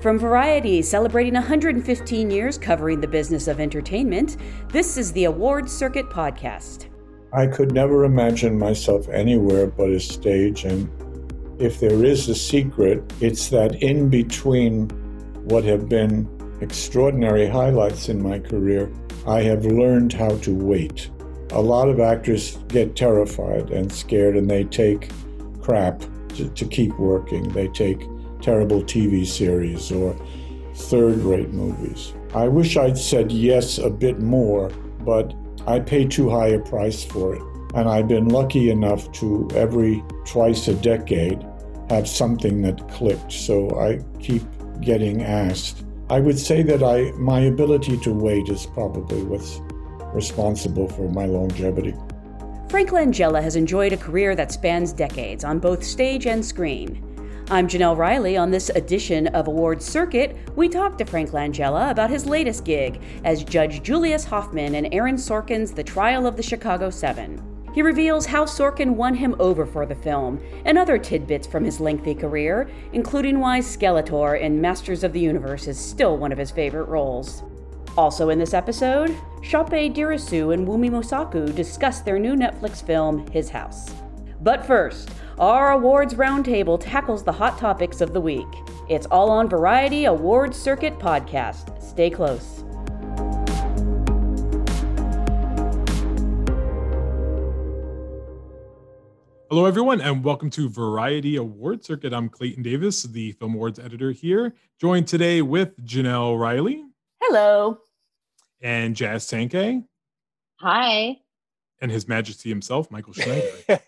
From Variety, celebrating 115 years covering the business of entertainment, this is the Awards Circuit Podcast. I could never imagine myself anywhere but a stage, and if there is a secret, it's that in between what have been extraordinary highlights in my career, I have learned how to wait. A lot of actors get terrified and scared, and they take crap to, to keep working. They take terrible TV series or third rate movies. I wish I'd said yes a bit more, but I pay too high a price for it. And I've been lucky enough to every twice a decade have something that clicked, so I keep getting asked. I would say that I my ability to wait is probably what's responsible for my longevity. Frank Langella has enjoyed a career that spans decades on both stage and screen. I'm Janelle Riley. On this edition of Awards Circuit, we talk to Frank Langella about his latest gig as Judge Julius Hoffman in Aaron Sorkin's The Trial of the Chicago Seven. He reveals how Sorkin won him over for the film and other tidbits from his lengthy career, including why Skeletor in Masters of the Universe is still one of his favorite roles. Also in this episode, Sope Dirisu and Wumi Mosaku discuss their new Netflix film, His House. But first, our awards roundtable tackles the hot topics of the week. It's all on Variety Awards Circuit podcast. Stay close. Hello, everyone, and welcome to Variety Award Circuit. I'm Clayton Davis, the Film Awards editor here, joined today with Janelle Riley. Hello. And Jazz Tangcay. Hi and His Majesty himself, Michael Schneider.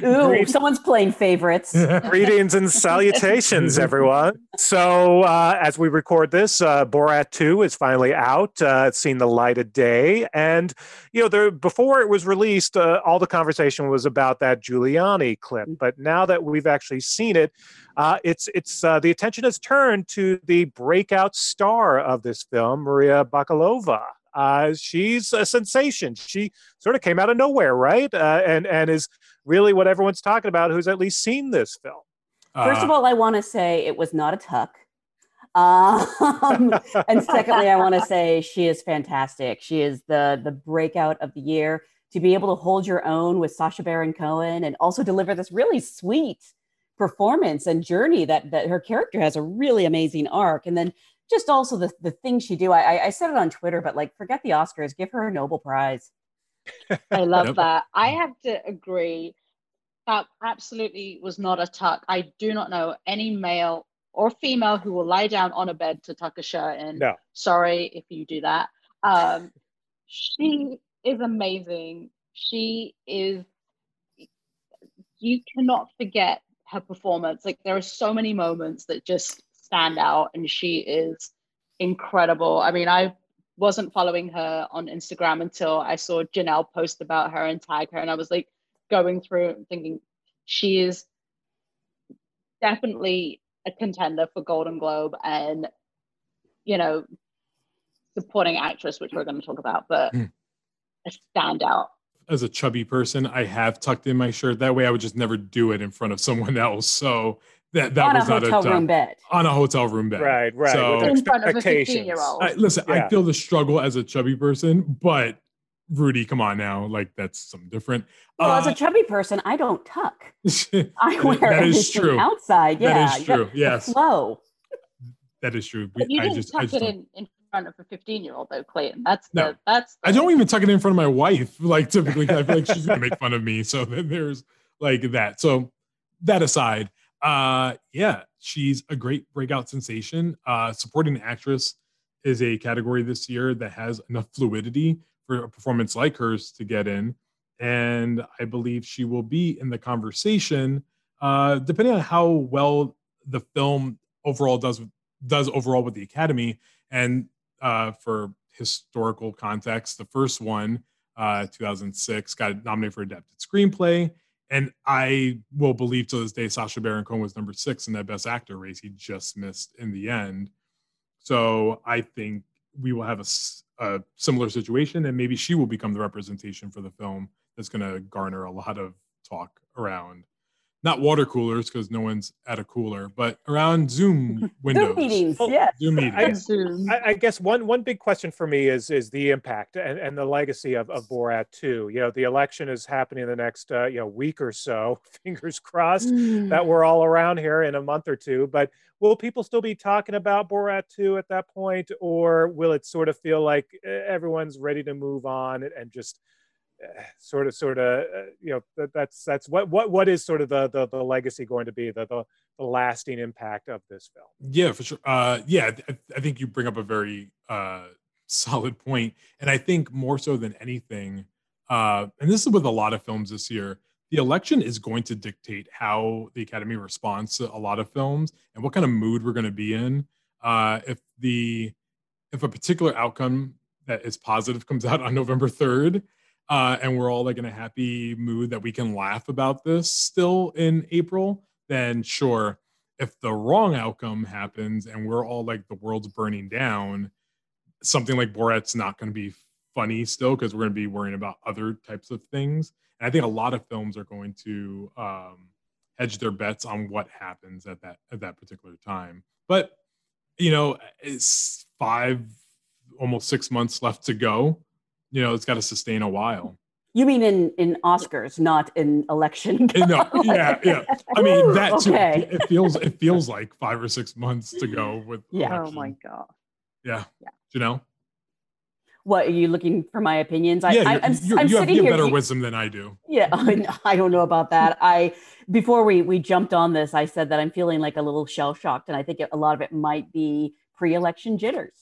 Ooh, someone's playing favorites. Greetings and salutations, everyone. So, uh, as we record this, uh, Borat 2 is finally out. Uh, it's seen the light of day. And, you know, there, before it was released, uh, all the conversation was about that Giuliani clip. But now that we've actually seen it, uh, it's it's uh, the attention has turned to the breakout star of this film, Maria Bakalova. Uh, she's a sensation. She sort of came out of nowhere, right? Uh, and and is really what everyone's talking about who's at least seen this film. First of all, I want to say it was not a tuck. Um, and secondly, I want to say she is fantastic. She is the the breakout of the year. To be able to hold your own with Sacha Baron Cohen and also deliver this really sweet performance and journey that that her character has a really amazing arc. And then just also the, the things she do. I, I said it on Twitter, but like forget the Oscars, give her a Nobel Prize. I love that. I have to agree. That absolutely was not a tuck. I do not know any male or female who will lie down on a bed to tuck a shirt in. No. Sorry if you do that. Um, she is amazing. She is, you cannot forget her performance. Like there are so many moments that just stand out and she is incredible. I mean, I wasn't following her on Instagram until I saw Janelle post about her and tag her, and I was like going through thinking she is definitely a contender for Golden Globe and you know supporting actress, which we're going to talk about, but mm. a standout. As a chubby person, I have tucked in my shirt. That way, I would just never do it in front of someone else. So that that on a was not hotel a tough- room bed. on a hotel room bed. Right, right. So- with In front of a expectations. 15-year-old. I, listen, I feel the struggle as a chubby person, but Rudy, come on now, like that's something different. Well, as Uh, a chubby person, I don't tuck. I wear that is everything true. outside. Yeah, that is true, the yes. flow. is true. But you I didn't just, I tuck just it don't- in, in front of a 15 year old though, Clayton. That's the No. that's the, I don't even tuck it in front of my wife, like typically I feel like she's gonna make fun of me. So then there's like that. So that aside, uh, yeah, she's a great breakout sensation. Uh, supporting actress is a category this year that has enough fluidity for a performance like hers to get in, and I believe she will be in the conversation. Uh, depending on how well the film overall does does overall with the Academy, and uh, for historical context, the first one, uh, 2006, got nominated for adapted screenplay. And I will believe to this day, Sacha Baron Cohen was number six in that Best Actor race. He just missed in the end. So I think we will have a similar situation, and maybe she will become the representation for the film that's going to garner a lot of talk around not water coolers because no one's at a cooler, but around Zoom windows. Zoom meetings, Well, yes. Zoom I- meetings. I, I guess one one big question for me is is the impact and, and the legacy of, of Borat 2. You know, the election is happening in the next uh, you know week or so. Fingers crossed Mm. that we're all around here in a month or two. But will people still be talking about Borat 2 at that point, or will it sort of feel like eh, everyone's ready to move on and, and just sort of sort of uh, you know that, that's that's what what what is sort of the the, the legacy going to be the, the the lasting impact of this film? Yeah, for sure. Uh, yeah, I, I think you bring up a very uh, solid point, and I think more so than anything, uh, and this is with a lot of films this year. The election is going to dictate how the Academy responds to a lot of films and what kind of mood we're going to be in. Uh, if the if a particular outcome that is positive comes out on November third, uh, and we're all like in a happy mood that we can laugh about this still in April, then sure. If the wrong outcome happens and we're all like the world's burning down, something like Borat's not going to be funny still because we're going to be worrying about other types of things. And I think a lot of films are going to um, hedge their bets on what happens at that at that particular time. But you know, it's five, almost six months left to go. You know, it's got to sustain a while. You mean in in Oscars, not in election? You know, yeah, yeah. I mean, that too. Okay. It feels it feels like five or six months to go with. Yeah. Oh my god. Yeah. Yeah. You know. What are you looking for my opinions? I, yeah, I, you're- I'm, you're- I'm you have, sitting you have better you- wisdom than I do. Yeah, I, I don't know about that. I before we we jumped on this, I said that I'm feeling like a little shell shocked, and I think a lot of it might be pre-election jitters,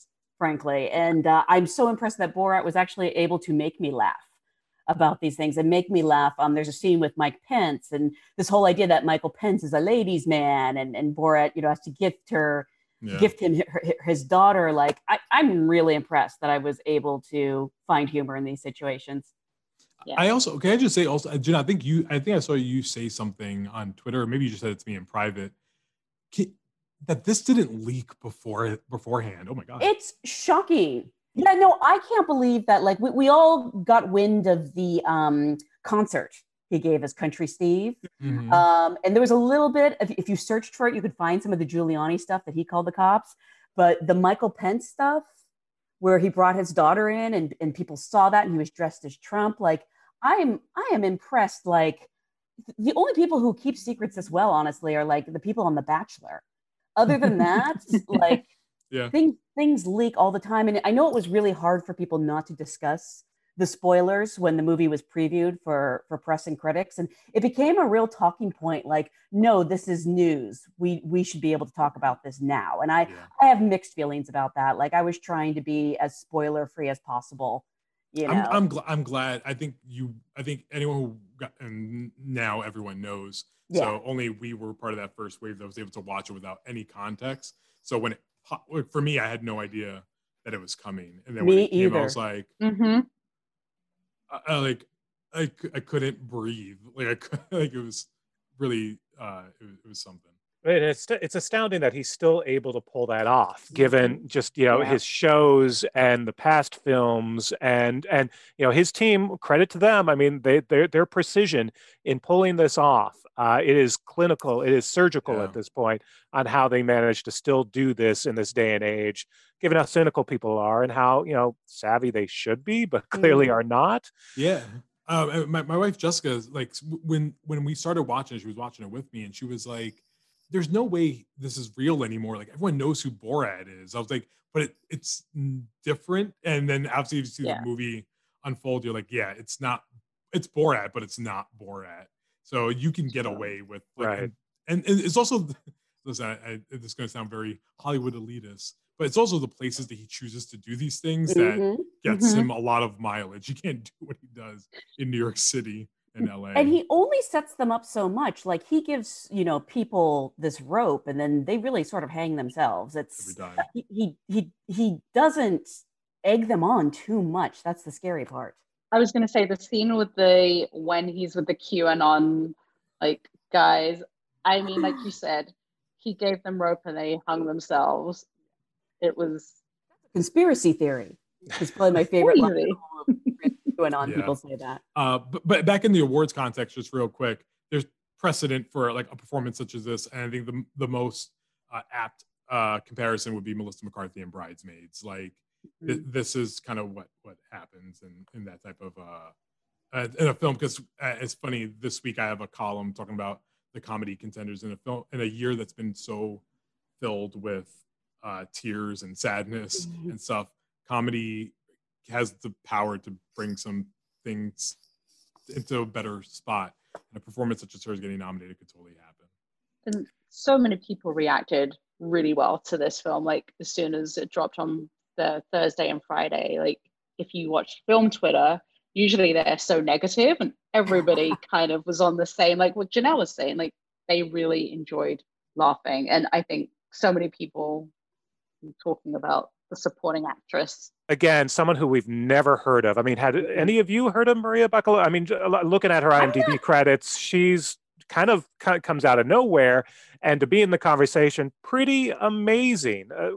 frankly. And uh, I'm so impressed that Borat was actually able to make me laugh about these things and make me laugh. Um, there's a scene with Mike Pence, and this whole idea that Michael Pence is a ladies' man, and and Borat, you know, has to gift her Yeah. gift him her, his daughter. Like I, I'm really impressed that I was able to find humor in these situations. I also can I just say also, Jen, I think you I think I saw you say something on Twitter, or maybe you just said it to me in private, ki- that this didn't leak before beforehand. Oh my god. It's shocking. Yeah, no, I can't believe that. Like, we, we all got wind of the um, concert he gave as Country Steve. Mhm. Um, and there was a little bit, if, if you searched for it, you could find some of the Giuliani stuff that he called the cops. But the Michael Pence stuff, where he brought his daughter in and, and people saw that and he was dressed as Trump, like, I'm I am impressed. Like, the only people who keep secrets this well, honestly, are like the people on The Bachelor. Other than that, like, yeah. things things leak all the time and i know it was really hard for people not to discuss the spoilers when the movie was previewed for for press and critics and it became a real talking point like no this is news we we should be able to talk about this now and i Yeah. i have mixed feelings about that like i was trying to be as spoiler free as possible you know I'm I'm, gl- I'm glad. I think you. I think anyone who got and now everyone knows. Yeah. So only we were part of that first wave that was able to watch it without any context. So when it po- for me, I had no idea that it was coming, and then when Me it came, I was like, Mm-hmm. I, I like I, I couldn't breathe. Like I cou- like it was really uh it was, it was something. it's it's astounding that he's still able to pull that off, given just you know Yeah. his shows and the past films and and you know his team. Credit to them. I mean, they their their precision in pulling this off. Uh, it is clinical. It is surgical Yeah. at this point on how they manage to still do this in this day and age, given how cynical people are and how you know savvy they should be, but clearly are not. Yeah. Um, my, my wife Jessica, is like when when we started watching it, she was watching it with me, and she was like, "There's no way this is real anymore. Like everyone knows who Borat is." I was like, "But it, it's different." And then after you see Yeah. the movie unfold, you're like, "Yeah, it's not. It's Borat, but it's not Borat." So you can get away with like, Right. and, and, it's also listen. I, I, this is going to sound very Hollywood elitist, but it's also the places that he chooses to do these things that Mhm, gets mhm. him a lot of mileage. He can't do what he does in New York City and LA. And he only sets them up so much. Like he gives, you know, people this rope and then they really sort of hang themselves. It's he he he, he doesn't egg them on too much. That's the scary part. I was gonna say the scene with the when he's with the QAnon like guys. I mean, like you said, he gave them rope and they hung themselves. It was Conspiracy theory is probably my favorite line crazy. going on. Yeah. People say that. Uh, but, but back in the awards context, just real quick, there's precedent for like a performance such as this, and I think the the most uh, apt uh, comparison would be Melissa McCarthy and Bridesmaids. Like th- this is kind of what what happens in in that type of uh, uh in a film. Because uh, it's funny, this week I have a column talking about the comedy contenders in a film in a year that's been so filled with uh, tears and sadness Mhm. and stuff. Comedy has the power to bring some things into a better spot. And a performance such as hers getting nominated could totally happen. and so many people reacted really well to this film like as soon as it dropped on the thursday and friday like if you watch film twitter usually they're so negative and everybody kind of was on the same like what janelle was saying like they really enjoyed laughing and i think so many people talking about the supporting actress Again, someone who we've never heard of. I mean, had any of you heard of Maria Bakalova? I mean, looking at her IMDb credits, she's kind of, kind of comes out of nowhere, and to be in the conversation, pretty amazing. Uh,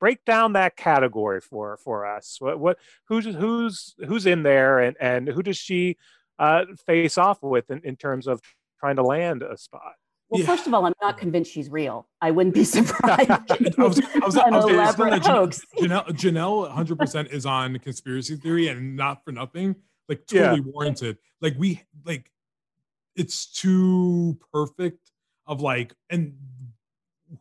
break down that category for for us. What what who's who's who's in there, and and who does she uh, face off with in, in terms of trying to land a spot? Well, Yeah. first of all, I'm not convinced she's real. I wouldn't be surprised. I was, I was, I An was elaborate that Jan- hoax. Janelle, Janelle 100% is on conspiracy theory and not for nothing. Like Yeah. totally warranted. Like we like it's too perfect of like and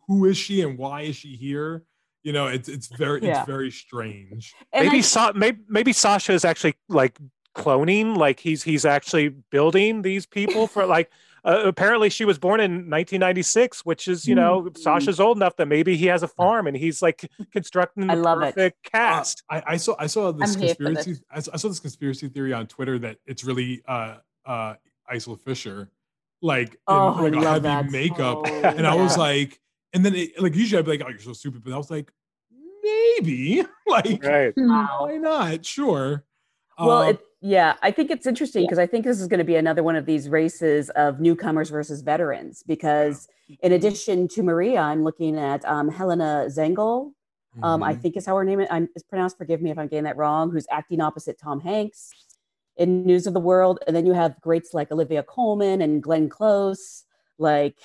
who is she and why is she here? You know, it's it's very Yeah. it's very strange. And maybe I- Sa- maybe maybe Sacha is actually like cloning like he's he's actually building these people for like uh, apparently she was born in 1996 which is you know Mm. Sacha's old enough that maybe he has a farm and he's like constructing the I love it. perfect Uh, cast I, I saw I saw this I'm here for conspiracy I saw, I saw this conspiracy theory on Twitter that it's really uh uh Isla Fisher like in, Oh, like a heavy that. makeup so and I was like and then it, like usually I'd be like oh you're so stupid but I was like maybe like right why not sure Well, Um, it, yeah, I think it's interesting because I think this is going to be another one of these races of newcomers versus veterans. Because in addition to Maria, I'm looking at um, Helena Zengel. Um, I mhm. think is how her name is, I'm, is pronounced. Forgive me if I'm getting that wrong. Who's acting opposite Tom Hanks in News of the World, and then you have greats like Olivia Colman and Glenn Close. Like,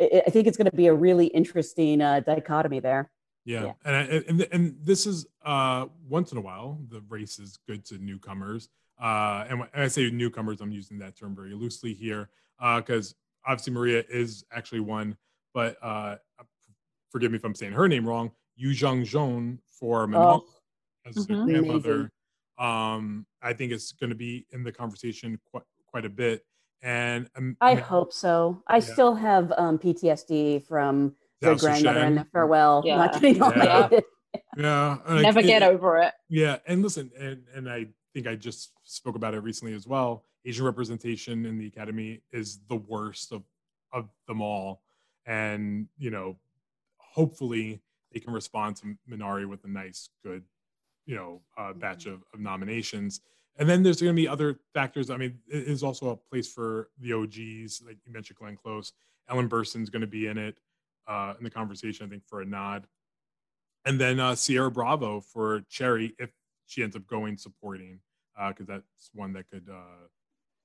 I, I think it's going to be a really interesting uh, dichotomy there. Yeah, Yeah. and, I- and and this is uh once in a while the race is good to newcomers. Uh, and when I say newcomers, I'm using that term very loosely here because obviously Maria is actually one, but uh, forgive me if I'm saying her name wrong. Yu Jung Jeon for Minari Oh, as her mhm. grandmother. Um, I think it's going to be in the conversation quite quite a bit. And um, I hope so. I Yeah. still have um, PTSD from the Zhao grandmother and the farewell. Yeah. Not getting on my Yeah. head. yeah, like, never it- get over it Yeah, and listen, and and I think I just spoke about it recently as well. Asian representation in the academy is the worst of of them all, and you know, hopefully they can respond to Minari with a nice, good, you know, uh, batch of, of nominations. And then there's going to be other factors. I mean, it is also a place for the OGs, like you mentioned, Glenn Close. Ellen Burstyn's going to be in it. uh, in the conversation, I think, for a nod. And then uh, Ciara Bravo for Cherry if she ends up going supporting, because uh, that's one that could uh,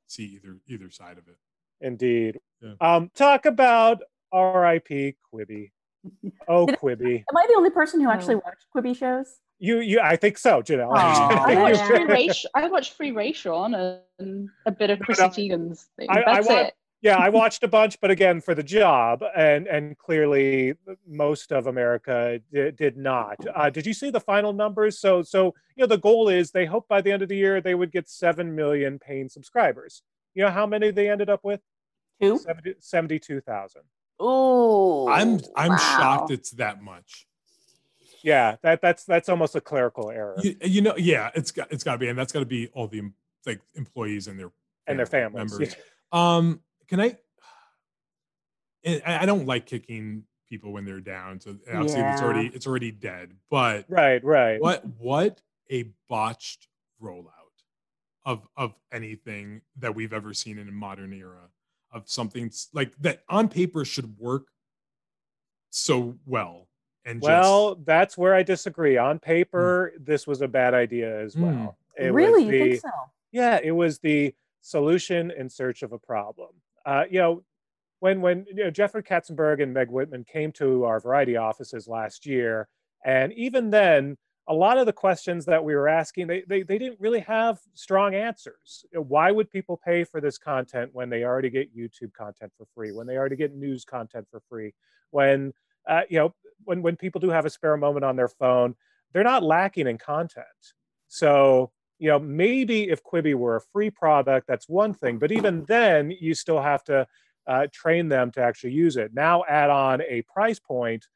see either either side of it. Indeed. Yeah. Um, talk about R.I.P. Quibi. Oh, Did- Quibi. Am I the only person who actually watched Quibi shows? You, you. I think so, Janelle. Aw. I Yeah. watched Free Race. I watched Free Rayshawn and a bit of Chrissy no. Teigen's thing. I- I That's wa- it. yeah, I watched a bunch, but again, for the job, and and clearly most of America did, did not. Uh, did you see the final numbers? So so you know the goal is they hope by the end of the year they would get seven million paying subscribers. You know how many they ended up with? Two? 70 72,000. Ooh. I'm I'm wow. shocked it's that much. Yeah, that that's that's almost a clerical error. You, you know, yeah, it's got it's got to be, and that's got to be all the like employees and their And their families, members. Um, can I? I I don't like kicking people when they're down, so obviously it's already it's already dead. But Right, right. what what a botched rollout of of anything that we've ever seen in a modern era of something like that on paper should work so well and Well, that's where I disagree. On paper, this was a bad idea as Hmm. well. It was really? You think so? Yeah, it was the solution in search of a problem. Uh, you know, when when you know, Jeffrey Katzenberg and Meg Whitman came to our variety offices last year, and even then, a lot of the questions that we were asking, they they, they didn't really have strong answers. Why would people pay for this content when they already get YouTube content for free? When they already get news content for free? When uh, you know, when when people do have a spare moment on their phone, they're not lacking in content. So you know, maybe if Quibi were a free product, that's one thing. But even then, you still have to uh, train them to actually use it. Now, add on a price point.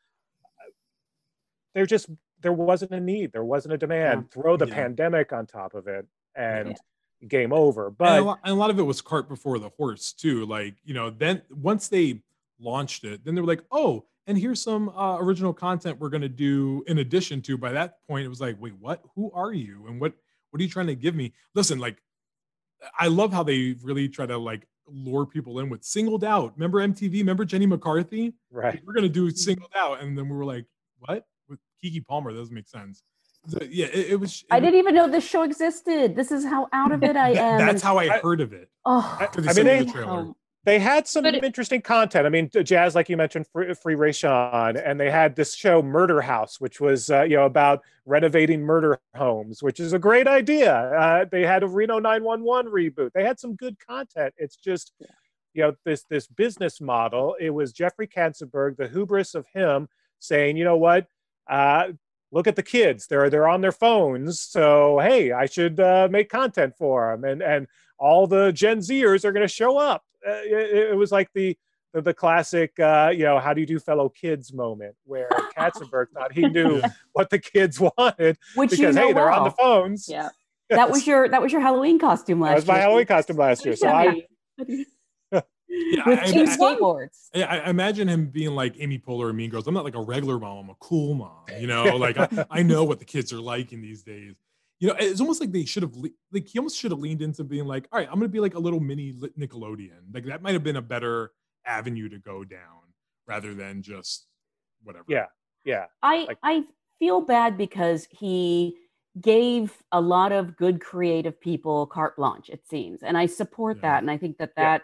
There just there wasn't a need. There wasn't a demand. Throw the Yeah. pandemic on top of it, and game over. and, But a lot, and a lot of it was cart before the horse too. Like you know, then once they launched it, then they were like, oh, and here's some uh, original content we're gonna do in addition to. By that point, it was like, wait, what? Who are you? And what what are you trying to give me? Listen, like, I love how they really try to like lure people in with singled out. Remember MTV? Remember Jenny McCarthy? right, Like, we're gonna do singled out, and then we were like, what? With Keke Palmer, that doesn't make sense. So, yeah, it, it was. I it was- didn't even know this show existed. This is how out of it I that- am. that's how I I- heard of it. Oh, After they I mean, they- the trailer. um, they had some it- interesting content. I mean, Jazz, like you mentioned, Free, Free Rayshawn, and they had this show Murder House, which was uh, you know about renovating murder homes, which is a great idea. Uh, they had a Reno 911 reboot. They had some good content. It's just you know this this business model. It was Jeffrey Katzenberg, the hubris of him saying, you know what. Uh, Look at the kids; they're they're on their phones. So hey, I should uh, make content for them, and and all the Gen Zers are going to show up. Uh, it, it was like the the, the classic, uh, you know, how do you do, fellow kids moment, where Katzenberg thought he knew what the kids wanted which because you know hey, they're on the phones. Yeah. That was your that was your Halloween costume last year. That was my year. Halloween costume last year. So I, Yeah, with I- two I- skateboards. Yeah, I I imagine him being like Amy Poehler and Mean Girls. I'm not like a regular mom. I'm a cool mom. You know, like I, I know what the kids are like in these days. You know, it's almost like they should have le- like he almost should have leaned into being like, all right, I'm gonna be like a little mini Nickelodeon. Like that might have been a better avenue to go down rather than just whatever. yeah, yeah, I Like- I feel bad because he gave a lot of good creative people carte blanche. It seems, and I support Yeah. that, and I think that Yeah.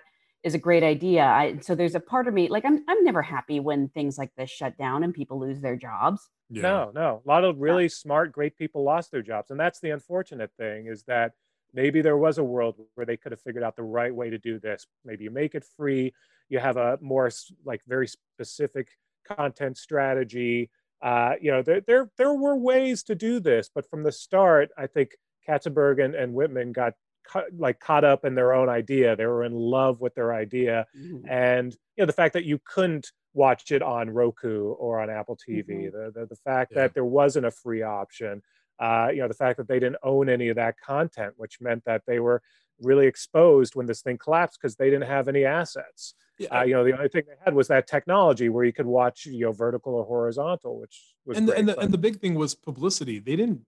That is a great idea. I so there's a part of me like I'm I'm never happy when things like this shut down and people lose their jobs. Yeah. No, no. A lot of really smart, great people lost their jobs. And that's the unfortunate thing is that maybe there was a world where they could have figured out the right way to do this. Maybe you make it free, you have a more like very specific content strategy. Uh, you know, there, there there were ways to do this, but from the start, I think Katzenberg and, and Whitman got ca- like caught up in their own idea. They were in love with their idea and you know the fact that you couldn't watch it on Roku or on Apple TV, the, the the fact Yeah. that there wasn't a free option, uh, you know the fact that they didn't own any of that content, which meant that they were really exposed when this thing collapsed because they didn't have any assets. Yeah, Uh, you know the only thing they had was that technology where you could watch you know vertical or horizontal, which was and the, great, and the and the big thing was publicity. They didn't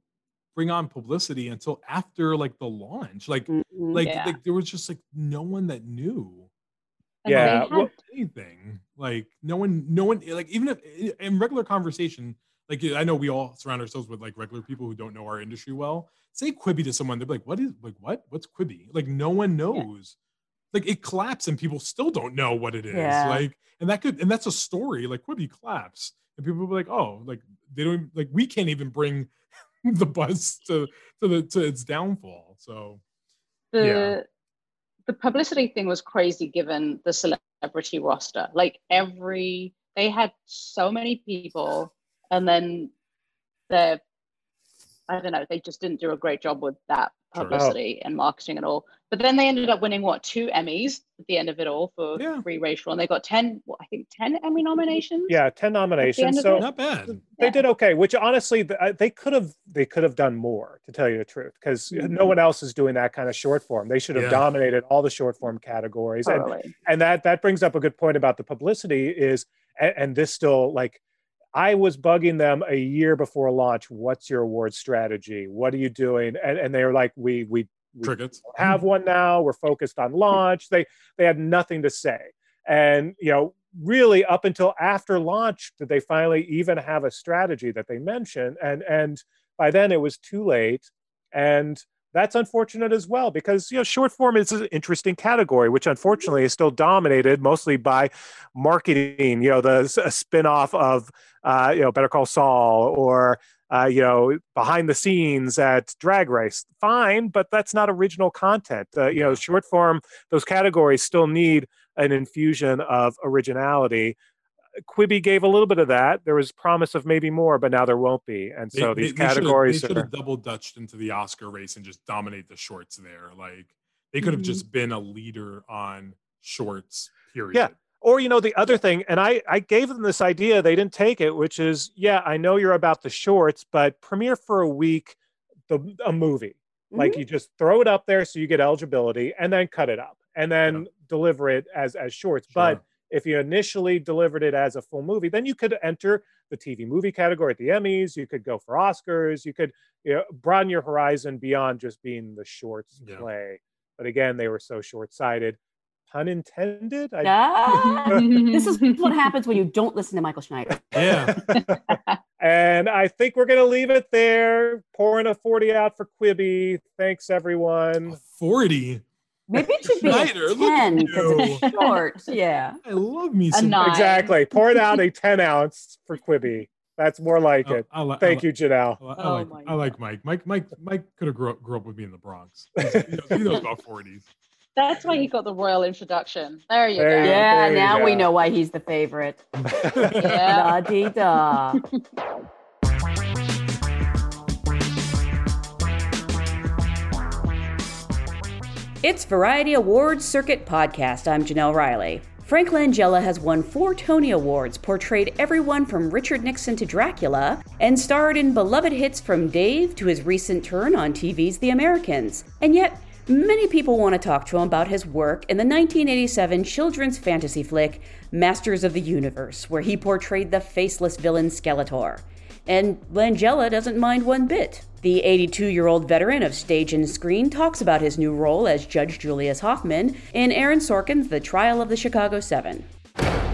bring on publicity until after like the launch. Like Mhm. like Yeah. like there was just like no one that knew. And Yeah, had- well- anything. Like no one, no one, like even if in regular conversation, like I know we all surround ourselves with like regular people who don't know our industry well. Say Quibi to someone, they're like, "What is like what? What's Quibi?" Like no one knows. Like it collapsed and people still don't know what it is. Yeah. Like and that could and that's a story. Like Quibi collapse and people will be like, "Oh, like they don't even- like we can't even bring the buzz to to the to its downfall." So the Yeah. the publicity thing was crazy given the celebrity roster. Like every they had so many people, and then the I don't know, they just didn't do a great job with that Sure. publicity and marketing and all. But then they ended up winning what two Emmys at the end of it all for Yeah. Free Rayshawn, and they got ten, what, I think ten Emmy nominations. Yeah, ten nominations. So not bad. they did okay which honestly uh, they could have they could have done more to tell you the truth because Mhm. no one else is doing that kind of short form they should have Yeah. dominated all the short form categories and, and that that brings up a good point about the publicity is and, and this still like i was bugging them a year before launch what's your award strategy? What are you doing? And, and they were like we we we have one now. We're focused on launch. They they had nothing to say. And you know really up until after launch did they finally even have a strategy that they mentioned? And and by then it was too late. And that's unfortunate as well because you know short form is an interesting category which unfortunately is still dominated mostly by marketing you know the a spin-off of uh, you know better call saul or uh, you know behind the scenes at drag race. Fine but that's not original content. Uh, you know short form those categories still need an infusion of originality quibi gave a little bit of that there was promise of maybe more but now there won't be and so these should've- categories they should have double dutched into the Oscar race and just dominate the shorts there. Like they could have Mhm. just been a leader on shorts. Period. Yeah. or you know the other thing and i i gave them this idea they didn't take it which is yeah i know you're about the shorts but premiere for a week the a movie like you just throw it up there so you get eligibility and then cut it up and then deliver it as as shorts but Sure. If you initially delivered it as a full movie then you could enter the tv movie category at the emmys you could go for oscars you could you know broaden your horizon beyond just being the shorts Yeah. play but again they were so short-sighted pun intended I, Ah, this is what happens when you don't listen to Michael Schneider. Yeah. and I think we're going to leave it there. Pouring a 40 out for Quibi. Thanks, everyone. 40. Maybe it should be Schneider, a look at 10 because it's you. short. Yeah. I love me some. nine. Exactly. Pouring out a 10 ounce for Quibi. That's more like Oh, it. I, li- I Thank li- you, Janelle. I, li- oh I Oh like my I like Mike. Mike Mike Mike could have grew up, grew up with me in the Bronx. He knows, he knows about 40s. That's why he got the royal introduction. There you There go. go. Yeah, there you now we know why he's the favorite. Yeah. La It's Variety Awards Circuit Podcast. I'm Janelle Riley. Frank Langella has won four Tony Awards, portrayed everyone from Richard Nixon to Dracula, and starred in beloved hits from Dave to his recent turn on TV's The Americans. And yet, many people want to talk to him about his work in the 1987 children's fantasy flick Masters of the Universe, where he portrayed the faceless villain Skeletor. And Langella doesn't mind one bit. The 82 year old veteran of stage and screen talks about his new role as Judge Julius Hoffman in Aaron Sorkin's The Trial of the Chicago Seven.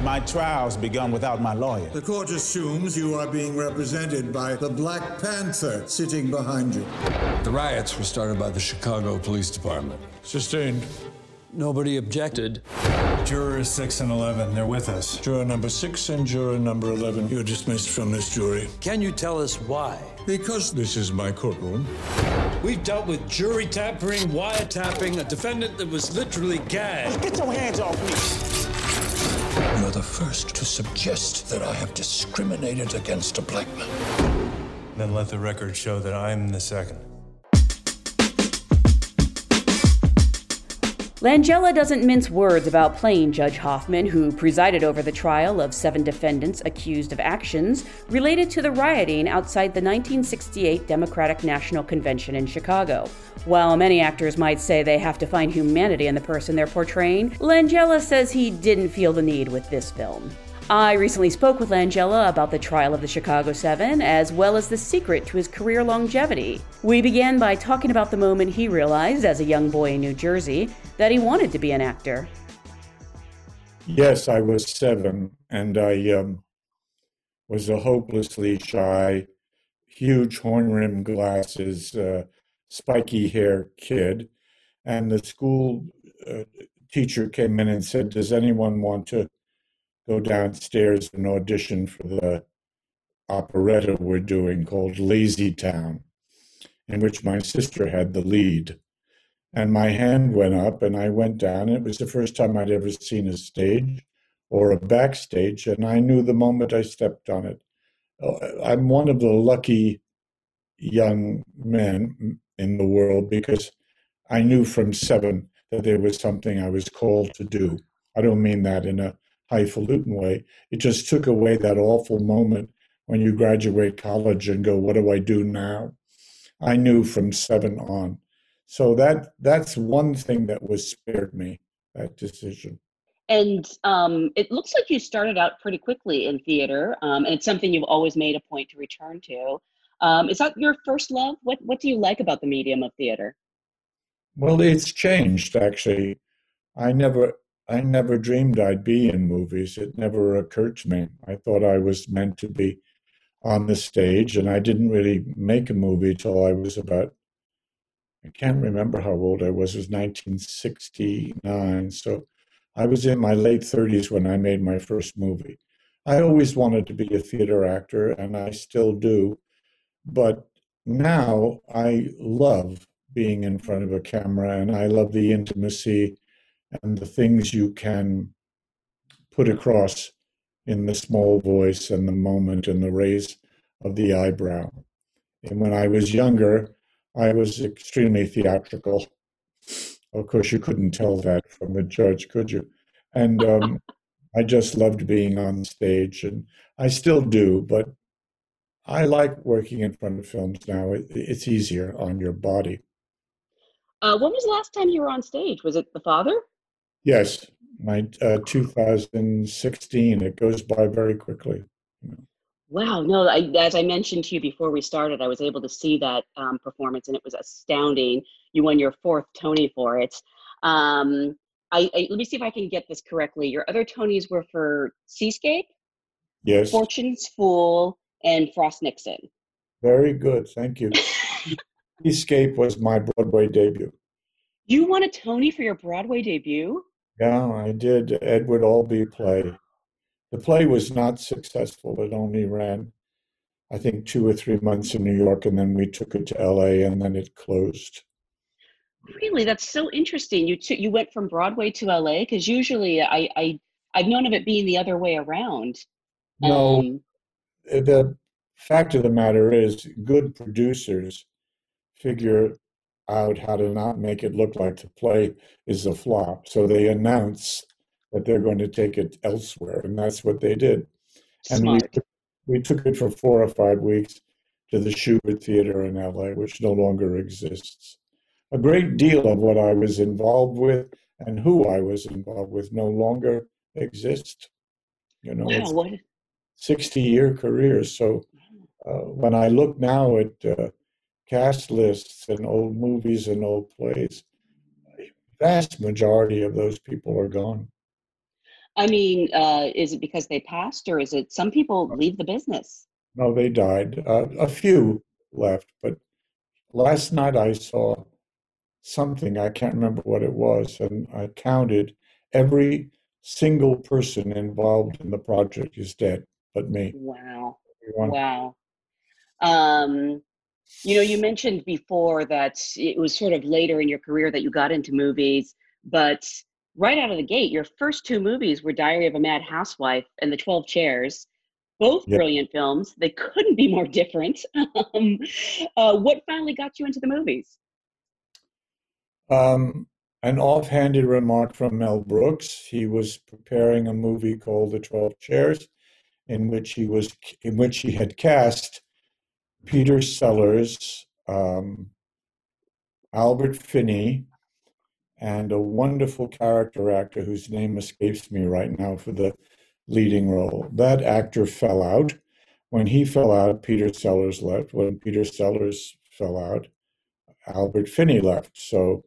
My trial's begun without my lawyer. The court assumes you are being represented by the Black Panther sitting behind you. The riots were started by the Chicago Police Department. Sustained. Nobody objected. Jurors 6 and 11, they're with us. Juror number six and juror number 11, you're dismissed from this jury. Can you tell us why? Because this is my courtroom. We've dealt with jury tampering, wiretapping, a defendant that was literally gagged. Get your hands off me! You're the first to suggest that I have discriminated against a black man. Then let the record show that I'm the second. Langella doesn't mince words about playing Judge Hoffman, who presided over the trial of seven defendants accused of actions related to the rioting outside the 1968 Democratic National Convention in Chicago. While many actors might say they have to find humanity in the person they're portraying, Langella says he didn't feel the need with this film. I recently spoke with Langella about the trial of the Chicago Seven, as well as the secret to his career longevity. We began by talking about the moment he realized, as a young boy in New Jersey, that he wanted to be an actor. Yes, I was seven, and I um, was a hopelessly shy, huge horn rimmed glasses, uh, spiky hair kid. And the school uh, teacher came in and said, Does anyone want to go downstairs and audition for the operetta we're doing called Lazy Town, in which my sister had the lead? And my hand went up and I went down. It was the first time I'd ever seen a stage or a backstage. And I knew the moment I stepped on it. Uh, I'm one of the lucky young men in the world because I knew from seven that there was something I was called to do. I don't mean that in a highfalutin way. It just took away that awful moment when you graduate college and go, What do I do now? I knew from seven on so that that's one thing that was spared me that decision. And um, it looks like you started out pretty quickly in theater, um, and it's something you've always made a point to return to. Um, is that your first love? What What do you like about the medium of theater? Well, it's changed actually. I never I never dreamed I'd be in movies. It never occurred to me. I thought I was meant to be on the stage, and I didn't really make a movie till I was about I can't remember how old I was. It was 1969. So I was in my late 30s when I made my first movie. I always wanted to be a theater actor, and I still do. But now I love being in front of a camera, and I love the intimacy and the things you can put across in the small voice and the moment and the raise of the eyebrow. And when I was younger, I was extremely theatrical. Of course, you couldn't tell that from the judge, could you? And um, I just loved being on stage, and I still do, but I like working in front of films now. It, it's easier on your body. Uh, when was the last time you were on stage? Was it The Father? Yes, my uh, 2016. It goes by very quickly. Wow, no, I, as I mentioned to you before we started, I was able to see that um, performance and it was astounding. You won your fourth Tony for it. Um, I, I, let me see if I can get this correctly. Your other Tonys were for Seascape, yes, Fortune's Fool, and Frost Nixon. Very good, thank you. Seascape was my Broadway debut. You won a Tony for your Broadway debut? Yeah, I did. Edward Albee play. The play was not successful. It only ran, I think, two or three months in New York, and then we took it to LA, and then it closed. Really, that's so interesting. You t- you went from Broadway to LA because usually I I I've known of it being the other way around. No, um, the fact of the matter is, good producers figure out how to not make it look like the play is a flop. So they announce that they're going to take it elsewhere, and that's what they did. And we took, we took it for four or five weeks to the Shubert Theater in LA, which no longer exists. A great deal of what I was involved with and who I was involved with no longer exist. You know, wow, 60 year career. So uh, when I look now at uh, cast lists and old movies and old plays, vast majority of those people are gone. I mean, uh, is it because they passed, or is it some people leave the business? No, they died. Uh, a few left, but last night I saw something. I can't remember what it was, and I counted every single person involved in the project is dead, but me. Wow! Everyone. Wow! Um, you know, you mentioned before that it was sort of later in your career that you got into movies, but right out of the gate, your first two movies were Diary of a Mad Housewife and The 12 Chairs. Both yep. brilliant films. They couldn't be more different. um, uh, what finally got you into the movies? Um, an offhanded remark from Mel Brooks. He was preparing a movie called The 12 Chairs, in which he was in which he had cast Peter Sellers, um, Albert Finney, and a wonderful character actor whose name escapes me right now for the leading role. That actor fell out. When he fell out, Peter Sellers left. When Peter Sellers fell out, Albert Finney left. So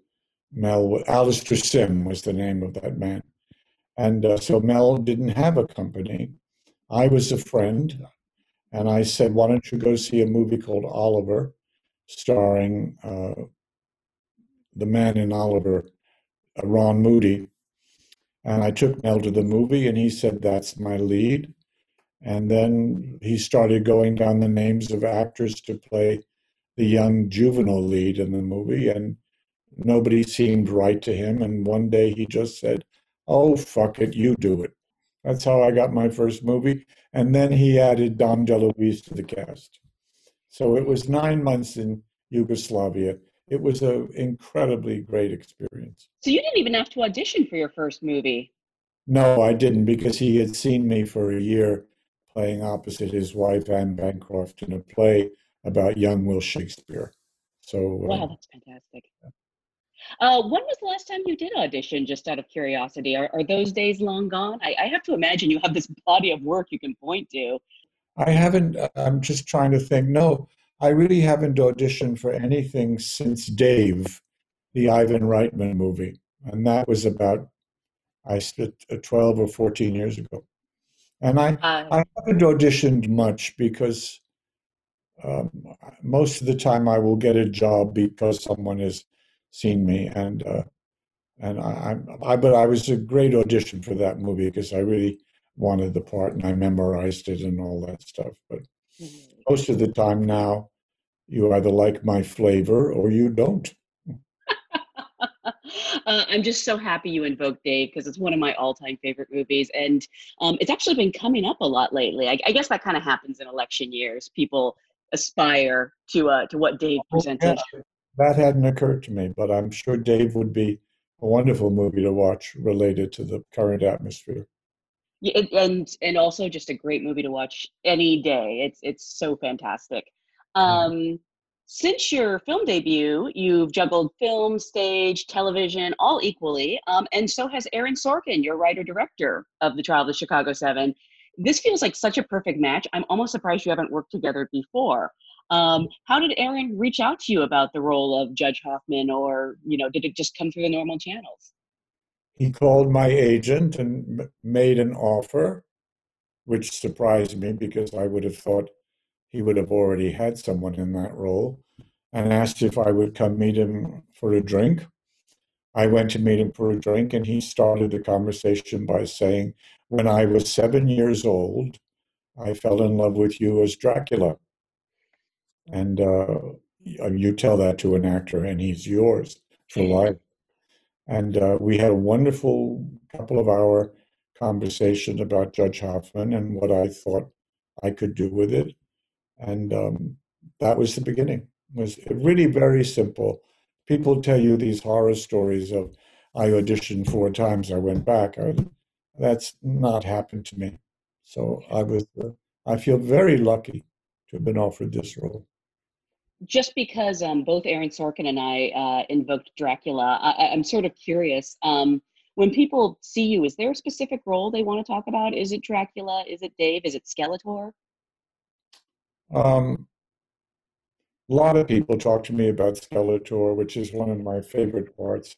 Mel, Alastair Sim was the name of that man. And uh, so Mel didn't have a company. I was a friend, and I said, Why don't you go see a movie called Oliver, starring uh, the man in Oliver, uh, Ron Moody. And I took Mel to the movie, and he said, That's my lead. And then he started going down the names of actors to play the young juvenile lead in the movie. And nobody seemed right to him. And one day he just said, Oh, fuck it, you do it. That's how I got my first movie. And then he added Dom DeLuise to the cast. So it was nine months in Yugoslavia. It was an incredibly great experience. So you didn't even have to audition for your first movie. No, I didn't because he had seen me for a year playing opposite his wife, Anne Bancroft, in a play about young Will Shakespeare. So wow, uh, that's fantastic. Uh, when was the last time you did audition? Just out of curiosity, are, are those days long gone? I, I have to imagine you have this body of work you can point to. I haven't. Uh, I'm just trying to think. No, I really haven't auditioned for anything since Dave, the Ivan Reitman movie, and that was about I stood uh, 12 or 14 years ago. And I, uh, I haven't auditioned much because um, most of the time I will get a job because someone has seen me, and uh, and I, I, but I was a great audition for that movie because I really wanted the part and I memorized it and all that stuff. But mm-hmm. most of the time now, you either like my flavor or you don't. Uh, I'm just so happy you invoked Dave because it's one of my all-time favorite movies, and um, it's actually been coming up a lot lately. I, I guess that kind of happens in election years. People aspire to uh, to what Dave oh, presented. Yeah, that hadn't occurred to me, but I'm sure Dave would be a wonderful movie to watch related to the current atmosphere. Yeah, and and also just a great movie to watch any day. It's it's so fantastic. Mm-hmm. Um, since your film debut, you've juggled film, stage, television, all equally, um, and so has Aaron Sorkin, your writer director of The Trial of the Chicago Seven. This feels like such a perfect match. I'm almost surprised you haven't worked together before. Um, how did Aaron reach out to you about the role of Judge Hoffman, or you know, did it just come through the normal channels? He called my agent and made an offer, which surprised me because I would have thought he would have already had someone in that role, and asked if I would come meet him for a drink. I went to meet him for a drink, and he started the conversation by saying, When I was seven years old, I fell in love with you as Dracula. And uh, you tell that to an actor, and he's yours for life. And uh, we had a wonderful couple of hour conversation about Judge Hoffman and what I thought I could do with it and um, that was the beginning. It was really very simple. People tell you these horror stories of I auditioned four times, I went back. I, that's not happened to me. So I was, uh, I feel very lucky to have been offered this role. Just because um, both Aaron Sorkin and I uh, invoked Dracula, I, am sort of curious. Um, when people see you, is there a specific role they want to talk about? Is it Dracula? Is it Dave? Is it Skeletor? Um, a lot of people talk to me about Skeletor, which is one of my favorite parts.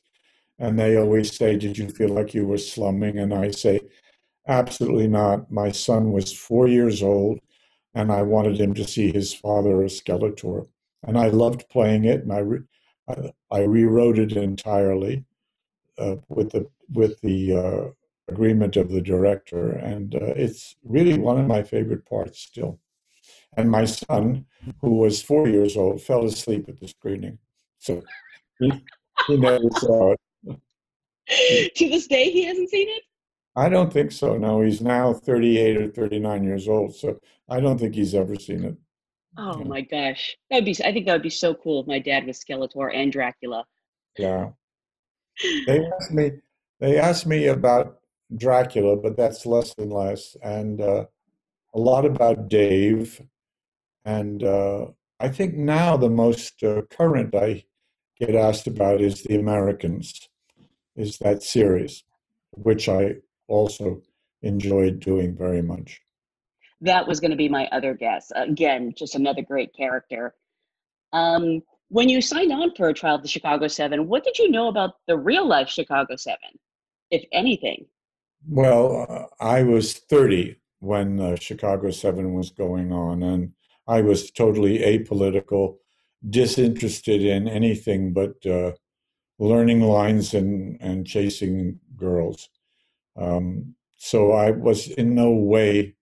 And they always say, Did you feel like you were slumming? And I say, Absolutely not. My son was four years old, and I wanted him to see his father as Skeletor. And I loved playing it, and I, re- I, I, rewrote it entirely uh, with the, with the uh, agreement of the director. And uh, it's really one of my favorite parts still. And my son, who was four years old, fell asleep at the screening. So he, he never saw it. to this day, he hasn't seen it? I don't think so. No, he's now 38 or 39 years old. So I don't think he's ever seen it. Oh my gosh. That would be I think that would be so cool if my dad was Skeletor and Dracula. Yeah. They asked me they asked me about Dracula, but that's less than less. And uh, a lot about Dave and uh, I think now the most uh, current I get asked about is The Americans, is that series, which I also enjoyed doing very much. That was going to be my other guess. Again, just another great character. Um, when you signed on for a trial of the Chicago Seven, what did you know about the real life Chicago Seven, if anything? Well, uh, I was 30 when uh, Chicago 7 was going on, and I was totally apolitical, disinterested in anything but uh, learning lines and, and chasing girls. Um, so I was in no way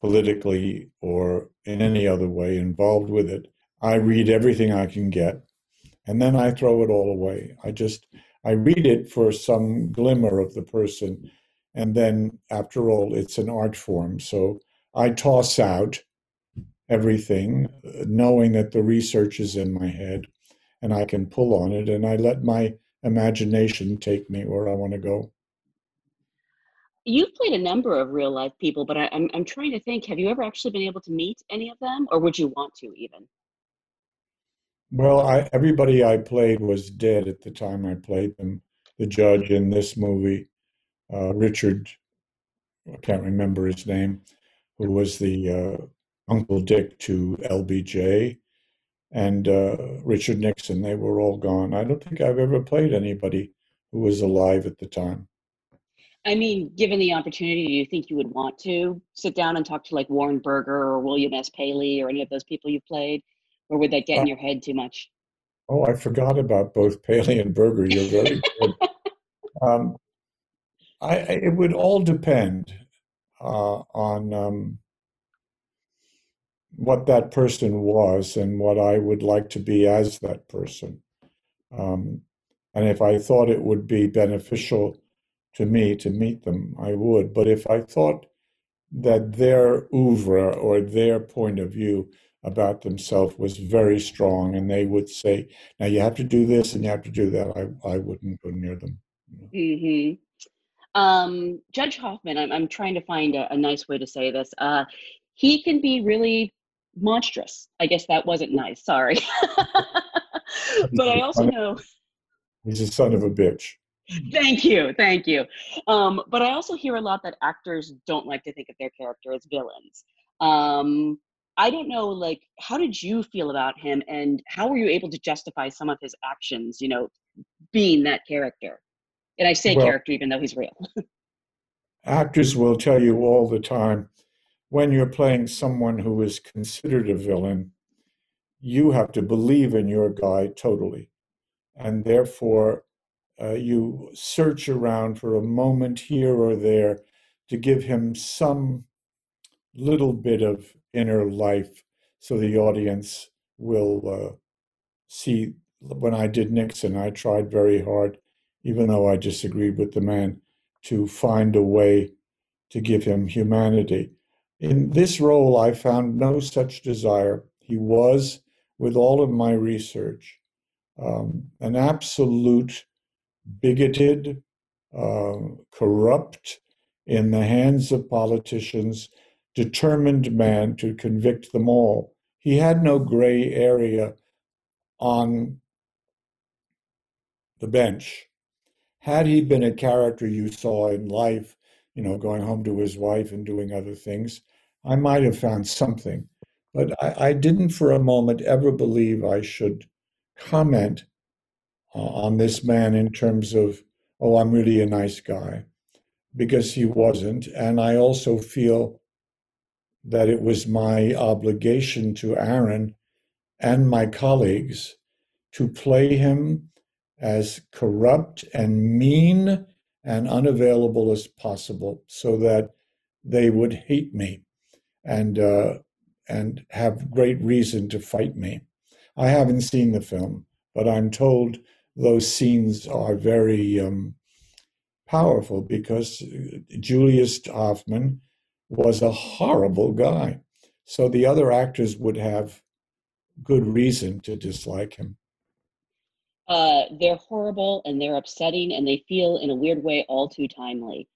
politically or in any other way involved with it. I read everything I can get and then I throw it all away. I just I read it for some glimmer of the person and then after all it's an art form. So I toss out everything knowing that the research is in my head and I can pull on it and I let my imagination take me where I want to go. You've played a number of real life people, but I, am I'm, I'm trying to think. Have you ever actually been able to meet any of them, or would you want to even? Well, I, everybody I played was dead at the time I played them. The judge in this movie, uh, Richard, I can't remember his name, who was the uh, Uncle Dick to LBJ, and uh, Richard Nixon. They were all gone. I don't think I've ever played anybody who was alive at the time. I mean, given the opportunity, do you think you would want to sit down and talk to like Warren Burger or William S. Paley or any of those people you've played? Or would that get uh, in your head too much? Oh, I forgot about both Paley and Burger. You're very good. um, I, it would all depend uh, on um, what that person was and what I would like to be as that person. Um, and if I thought it would be beneficial to me to meet them, I would. But if I thought that their oeuvre or their point of view about themselves was very strong, and they would say, "Now you have to do this and you have to do that," I I wouldn't go near them. Mm-hmm. Um, Judge Hoffman, I'm I'm trying to find a, a nice way to say this. Uh, he can be really monstrous. I guess that wasn't nice. Sorry, but I also know he's a son of a bitch. Thank you, thank you. Um, but I also hear a lot that actors don't like to think of their character as villains. Um, I don't know, like, how did you feel about him, and how were you able to justify some of his actions? You know, being that character, and I say well, character even though he's real. actors will tell you all the time when you're playing someone who is considered a villain, you have to believe in your guy totally, and therefore uh, you search around for a moment here or there to give him some little bit of inner life so the audience will uh, see. When I did Nixon, I tried very hard, even though I disagreed with the man, to find a way to give him humanity. In this role, I found no such desire. He was, with all of my research, um, an absolute bigoted, uh, corrupt, in the hands of politicians, determined man to convict them all. He had no gray area on the bench. Had he been a character you saw in life, you know, going home to his wife and doing other things, I might have found something. But I, I didn't for a moment ever believe I should comment on this man in terms of, oh, I'm really a nice guy, because he wasn't. And I also feel that it was my obligation to Aaron and my colleagues to play him as corrupt and mean and unavailable as possible so that they would hate me and uh, and have great reason to fight me. I haven't seen the film, but I'm told those scenes are very um, powerful because Julius Hoffman was a horrible guy. So the other actors would have good reason to dislike him. Uh, they're horrible and they're upsetting and they feel in a weird way all too timely.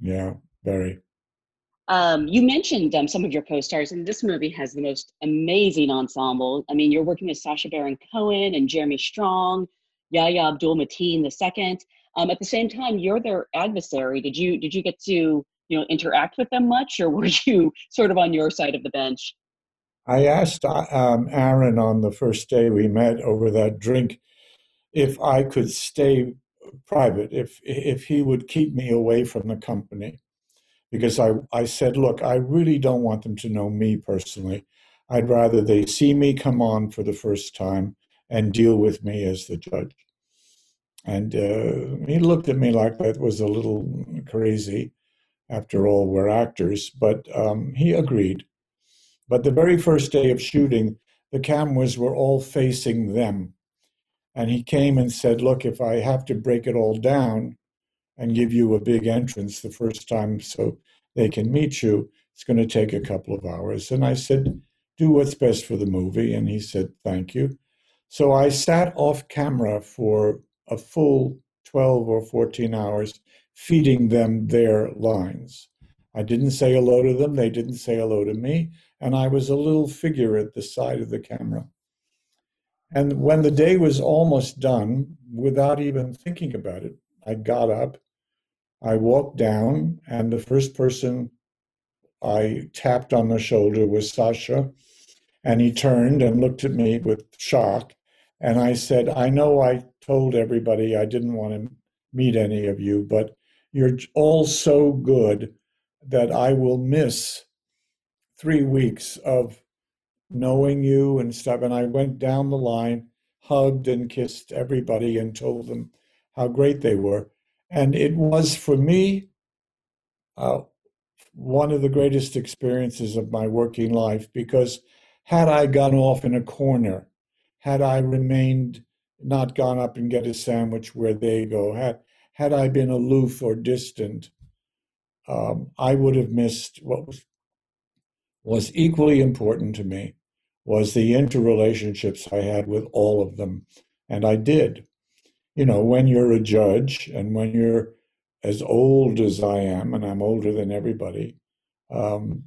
Yeah, very. Um, you mentioned um, some of your co-stars, and this movie has the most amazing ensemble. I mean, you're working with Sacha Baron Cohen and Jeremy Strong, Yahya Abdul Mateen II. Um, at the same time, you're their adversary. Did you did you get to you know interact with them much, or were you sort of on your side of the bench? I asked um, Aaron on the first day we met over that drink if I could stay private if if he would keep me away from the company because I, I said, look, I really don't want them to know me personally. I'd rather they see me come on for the first time and deal with me as the judge. And uh, he looked at me like that was a little crazy. After all, we're actors, but um, he agreed. But the very first day of shooting, the cameras were all facing them. And he came and said, Look, if I have to break it all down and give you a big entrance the first time so they can meet you, it's going to take a couple of hours. And I said, Do what's best for the movie. And he said, Thank you. So I sat off camera for a full 12 or 14 hours feeding them their lines. I didn't say hello to them, they didn't say hello to me, and I was a little figure at the side of the camera. And when the day was almost done, without even thinking about it, I got up, I walked down, and the first person I tapped on the shoulder was Sacha. And he turned and looked at me with shock. And I said, I know I told everybody I didn't want to meet any of you, but you're all so good that I will miss three weeks of knowing you and stuff. And I went down the line, hugged and kissed everybody, and told them how great they were. And it was for me uh, one of the greatest experiences of my working life because had I gone off in a corner had I remained not gone up and get a sandwich where they go, had had I been aloof or distant, um, I would have missed what was was equally important to me was the interrelationships I had with all of them, and I did. You know, when you're a judge and when you're as old as I am, and I'm older than everybody, um,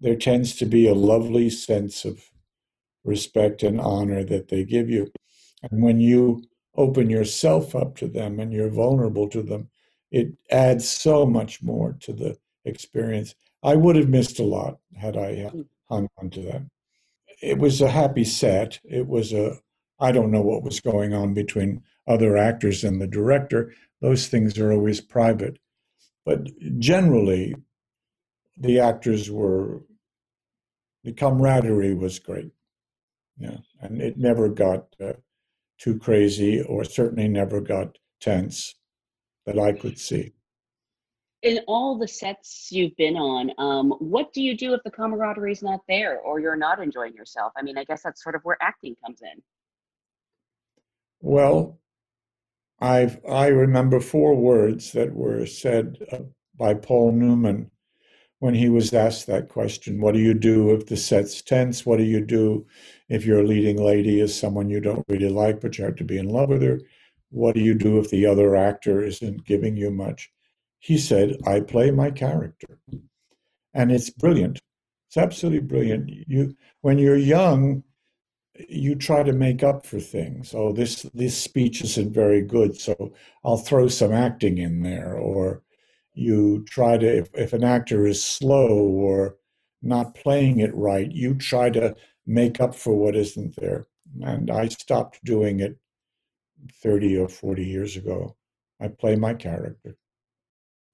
there tends to be a lovely sense of respect and honor that they give you. And when you open yourself up to them and you're vulnerable to them, it adds so much more to the experience. I would have missed a lot had I uh, mm. hung on to that. It was a happy set. It was a, I don't know what was going on between other actors and the director. Those things are always private. But generally, the actors were, the camaraderie was great. Yeah, and it never got uh, too crazy, or certainly never got tense that I could see. In all the sets you've been on, um, what do you do if the camaraderie is not there, or you're not enjoying yourself? I mean, I guess that's sort of where acting comes in. Well, I I remember four words that were said uh, by Paul Newman when he was asked that question What do you do if the set's tense? What do you do if your leading lady is someone you don't really like, but you have to be in love with her? What do you do if the other actor isn't giving you much? He said, I play my character. And it's brilliant. It's absolutely brilliant. You when you're young, you try to make up for things. Oh, this this speech isn't very good, so I'll throw some acting in there, or you try to if, if an actor is slow or not playing it right you try to make up for what isn't there. And i stopped doing it 30 or 40 years ago. I play my character.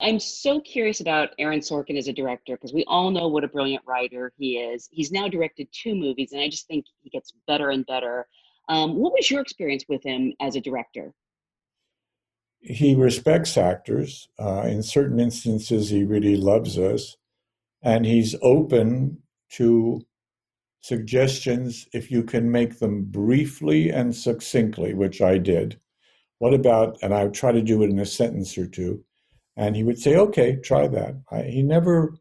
I'm so curious about aaron sorkin as a director because we all know what a brilliant writer he is. He's now directed two movies and i just think he gets better and better. Um, what was your experience with him as a director he respects actors. Uh, in certain instances, he really loves us. And he's open to suggestions if you can make them briefly and succinctly, which I did. What about, and I would try to do it in a sentence or two. And he would say, okay, try that. I, he never,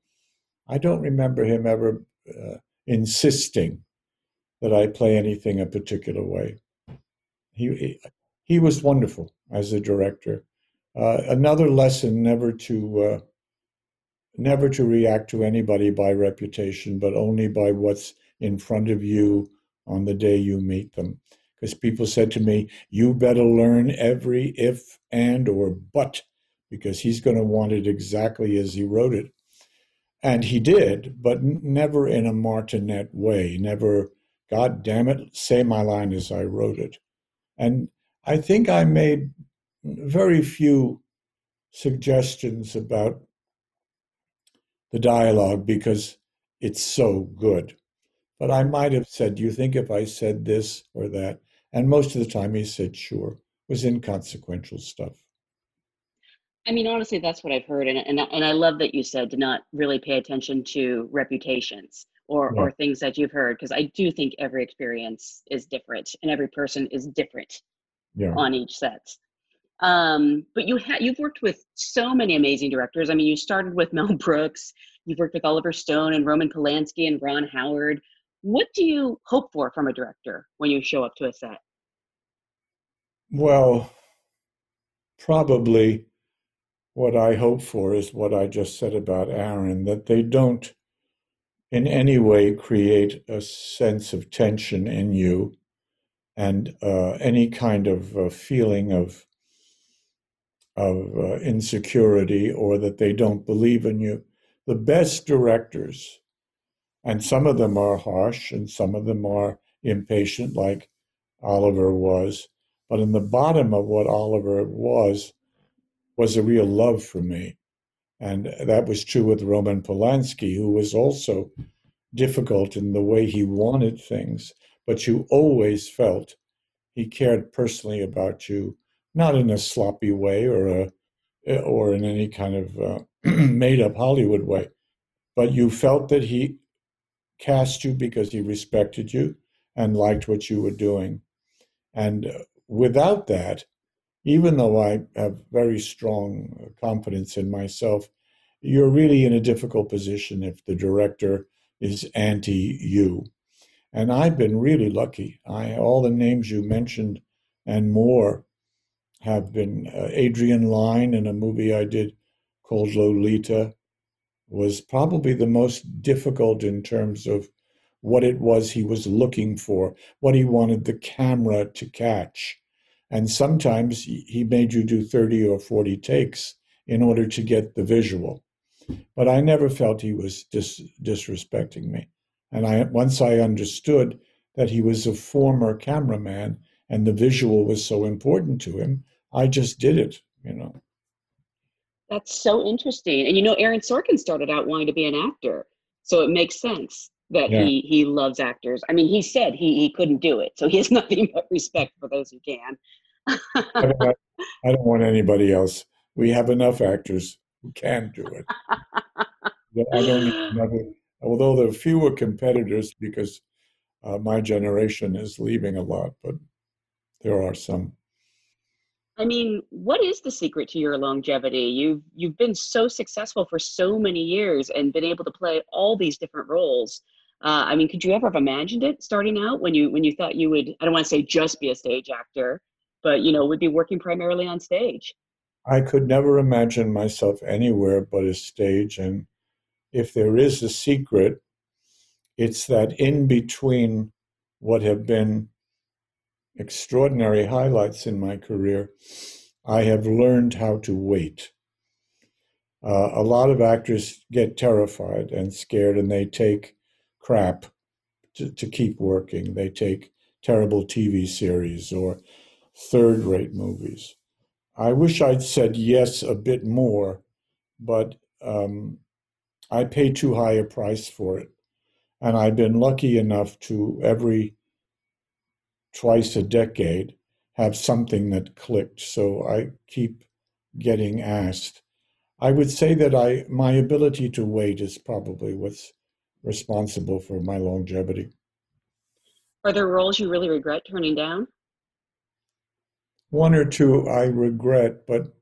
I don't remember him ever uh, insisting that I play anything a particular way. He, he was wonderful as a director. Uh, another lesson: never to uh, never to react to anybody by reputation, but only by what's in front of you on the day you meet them. Because people said to me, "You better learn every if and or but," because he's going to want it exactly as he wrote it. And he did, but never in a martinet way. Never, God damn it, say my line as I wrote it. And I think I made very few suggestions about the dialogue because it's so good. But I might have said, Do you think if I said this or that? And most of the time he said, Sure. It was inconsequential stuff. I mean, honestly, that's what I've heard, and and I, and I love that you said to not really pay attention to reputations or Yeah. or things that you've heard, because I do think every experience is different, and every person is different Yeah. on each set. Um, but you ha- you've worked with so many amazing directors. I mean, you started with Mel Brooks, you've worked with Oliver Stone and Roman Polanski and Ron Howard. What do you hope for from a director when you show up to a set? Well, probably what I hope for is what I just said about Aaron that they don't in any way create a sense of tension in you and uh, any kind of uh, feeling of of uh, insecurity or that they don't believe in you. The best directors, and some of them are harsh and some of them are impatient, like Oliver was. But in the bottom of what Oliver was, was a real love for me. And that was true with Roman Polanski, who was also difficult in the way he wanted things, but you always felt he cared personally about you, not in a sloppy way or a or in any kind of uh, made-up Hollywood way, but you felt that he cast you because he respected you and liked what you were doing. And uh, without that, even though I have very strong confidence in myself, you're really in a difficult position if the director is anti you. And I've been really lucky. I all the names you mentioned and more have been uh, Adrian Lyne in a movie I did called Lolita was probably the most difficult in terms of what it was he was looking for, what he wanted the camera to catch. And sometimes he made you do 30 or 40 takes in order to get the visual. But I never felt he was dis- disrespecting me. And I once I understood that he was a former cameraman and the visual was so important to him, I just did it, you know. That's so interesting. And you know, Aaron Sorkin started out wanting to be an actor, so it makes sense that Yeah. he he loves actors. I mean, he said he he couldn't do it, so he has nothing but respect for those who can. I don't, I don't want anybody else. We have enough actors who can do it. I don't need another, although there are fewer competitors because uh, my generation is leaving a lot, but there are some. I mean, what is the secret to your longevity? You've you've been so successful for so many years and been able to play all these different roles. Uh, I mean, could you ever have imagined it starting out when you when you thought you would? I don't want to say just be a stage actor, but you know, would be working primarily on stage. I could never imagine myself anywhere but a stage. And if there is a secret, it's that in between what have been extraordinary highlights in my career, I have learned how to wait. Uh, a lot of actors get terrified and scared and they take crap to, to keep working. They take terrible TV series or third rate movies. I wish I'd said yes a bit more, but um, I pay too high a price for it. And I've been lucky enough to every twice a decade have something that clicked. So I keep getting asked. I would say that I my ability to wait is probably what's responsible for my longevity. Are there roles you really regret turning down? One or two I regret, but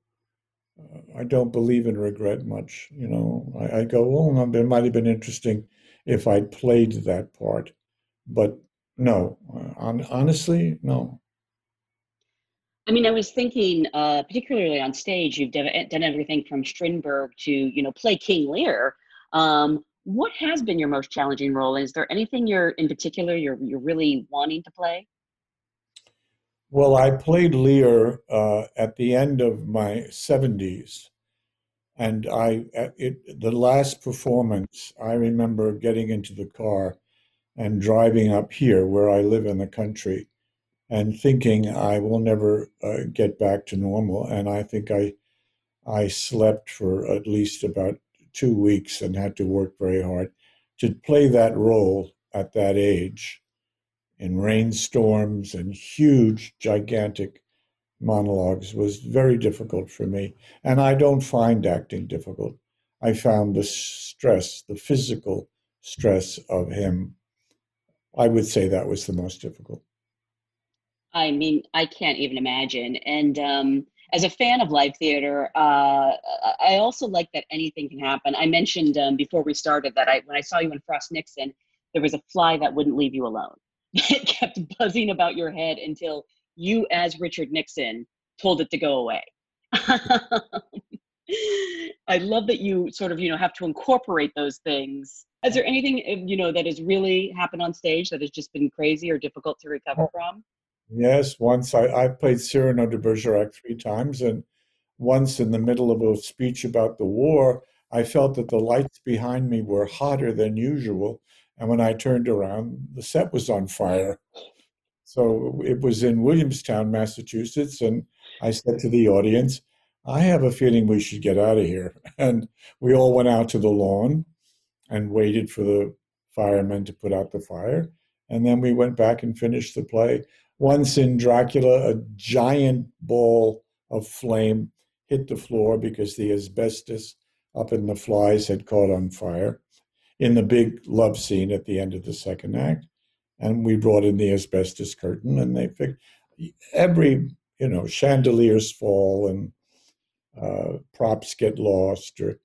I don't believe in regret much. You know, I, I go, oh, it might have been interesting if I'd played that part, but no, uh, hon- honestly, no. I mean, I was thinking, uh, particularly on stage, you've done, done everything from Strindberg to, you know, play King Lear. Um, what has been your most challenging role? Is there anything you're in particular you're you're really wanting to play? Well, I played Lear uh, at the end of my 70s. And I, it, the last performance, I remember getting into the car and driving up here where I live in the country and thinking I will never uh, get back to normal. And I think I I slept for at least about two weeks and had to work very hard to play that role at that age in rainstorms and huge, gigantic monologues was very difficult for me. And I don't find acting difficult. I found the stress, the physical stress of him, I would say that was the most difficult. I mean, I can't even imagine. And um, as a fan of live theater, uh, I also like that anything can happen. I mentioned um, before we started that I, when I saw you in Frost Nixon, there was a fly that wouldn't leave you alone. it kept buzzing about your head until you, as Richard Nixon, told it to go away. I love that you sort of, you know, have to incorporate those things. Is there anything, uh, you know, that has really happened on stage that has just been crazy or difficult to recover from? Yes, once I, I played Cyrano de Bergerac three times, and once in the middle of a speech about the war, I felt that the lights behind me were hotter than usual. And when I turned around, the set was on fire. So it was in Williamstown, Massachusetts. And I said to the audience, I have a feeling we should get out of here. And we all went out to the lawn and waited for the firemen to put out the fire. And then we went back and finished the play. Once in Dracula, a giant ball of flame hit the floor because the asbestos up in the flies had caught on fire in the big love scene at the end of the second act. And we brought in the asbestos curtain and they fixed every, you know, chandeliers fall and uh, props get lost or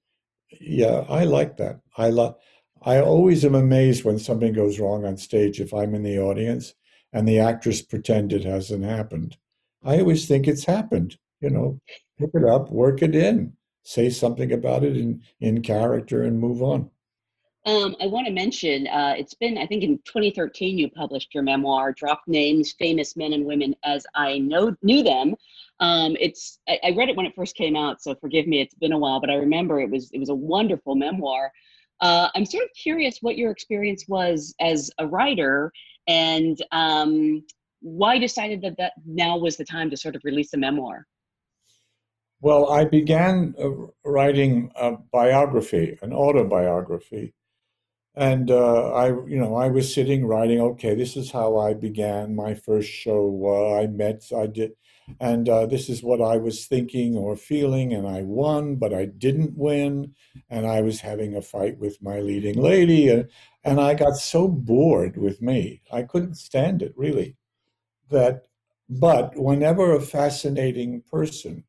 yeah, I like that. I love I always am amazed when something goes wrong on stage if I'm in the audience and the actress pretend it hasn't happened. I always think it's happened. You know, pick it up, work it in, say something about it in, in character, and move on. Um, I want to mention uh, it's been, I think in 2013, you published your memoir, Drop Names Famous Men and Women as I know, Knew Them. Um, it's I, I, read it when it first came out, so forgive me, it's been a while, but I remember it was it was a wonderful memoir. Uh, I'm sort of curious what your experience was as a writer and um, why decided that that now was the time to sort of release a memoir well i began uh, writing a biography an autobiography and uh, i you know i was sitting writing okay this is how i began my first show uh, i met i did and uh, this is what I was thinking or feeling, and I won, but I didn't win, and I was having a fight with my leading lady, and, and I got so bored with me, I couldn't stand it really. That, but whenever a fascinating person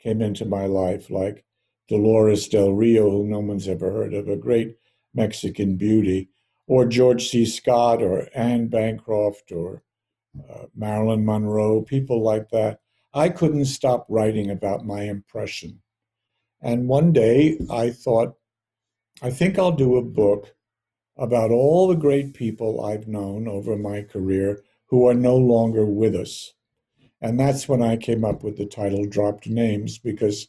came into my life, like Dolores Del Rio, who no one's ever heard of, a great Mexican beauty, or George C. Scott, or Anne Bancroft, or uh, Marilyn Monroe, people like that. I couldn't stop writing about my impression. And one day I thought, I think I'll do a book about all the great people I've known over my career who are no longer with us. And that's when I came up with the title Dropped Names because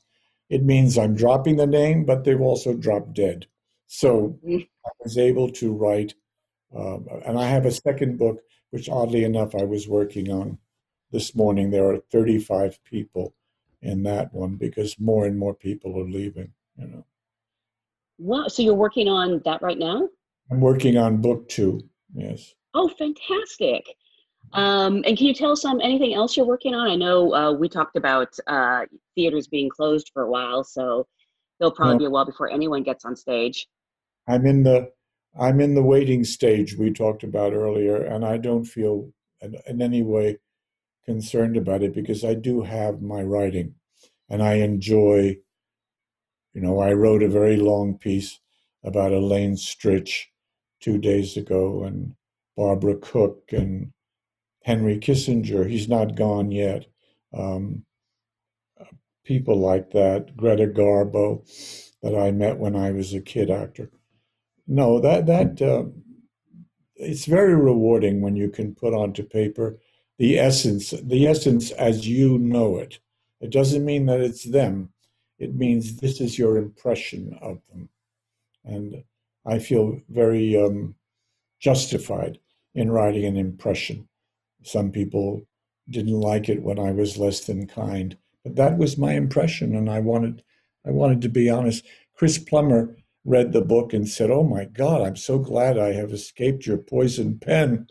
it means I'm dropping the name, but they've also dropped dead. So mm. I was able to write, uh, and I have a second book which oddly enough I was working on this morning. There are 35 people in that one because more and more people are leaving, you know. Wow. So you're working on that right now? I'm working on book two, yes. Oh, fantastic. Um, and can you tell us um, anything else you're working on? I know uh, we talked about uh, theaters being closed for a while, so it'll probably no. be a while before anyone gets on stage. I'm in the I'm in the waiting stage we talked about earlier, and I don't feel in, in any way concerned about it because I do have my writing and I enjoy, you know, I wrote a very long piece about Elaine Stritch two days ago and Barbara Cook and Henry Kissinger. He's not gone yet. Um, people like that, Greta Garbo, that I met when I was a kid actor no, that that uh, it's very rewarding when you can put onto paper the essence, the essence as you know it. It doesn't mean that it's them. It means this is your impression of them, and I feel very um, justified in writing an impression. Some people didn't like it when I was less than kind. But that was my impression, and I wanted I wanted to be honest. Chris Plummer read the book and said, "Oh my God, I'm so glad I have escaped your poison pen."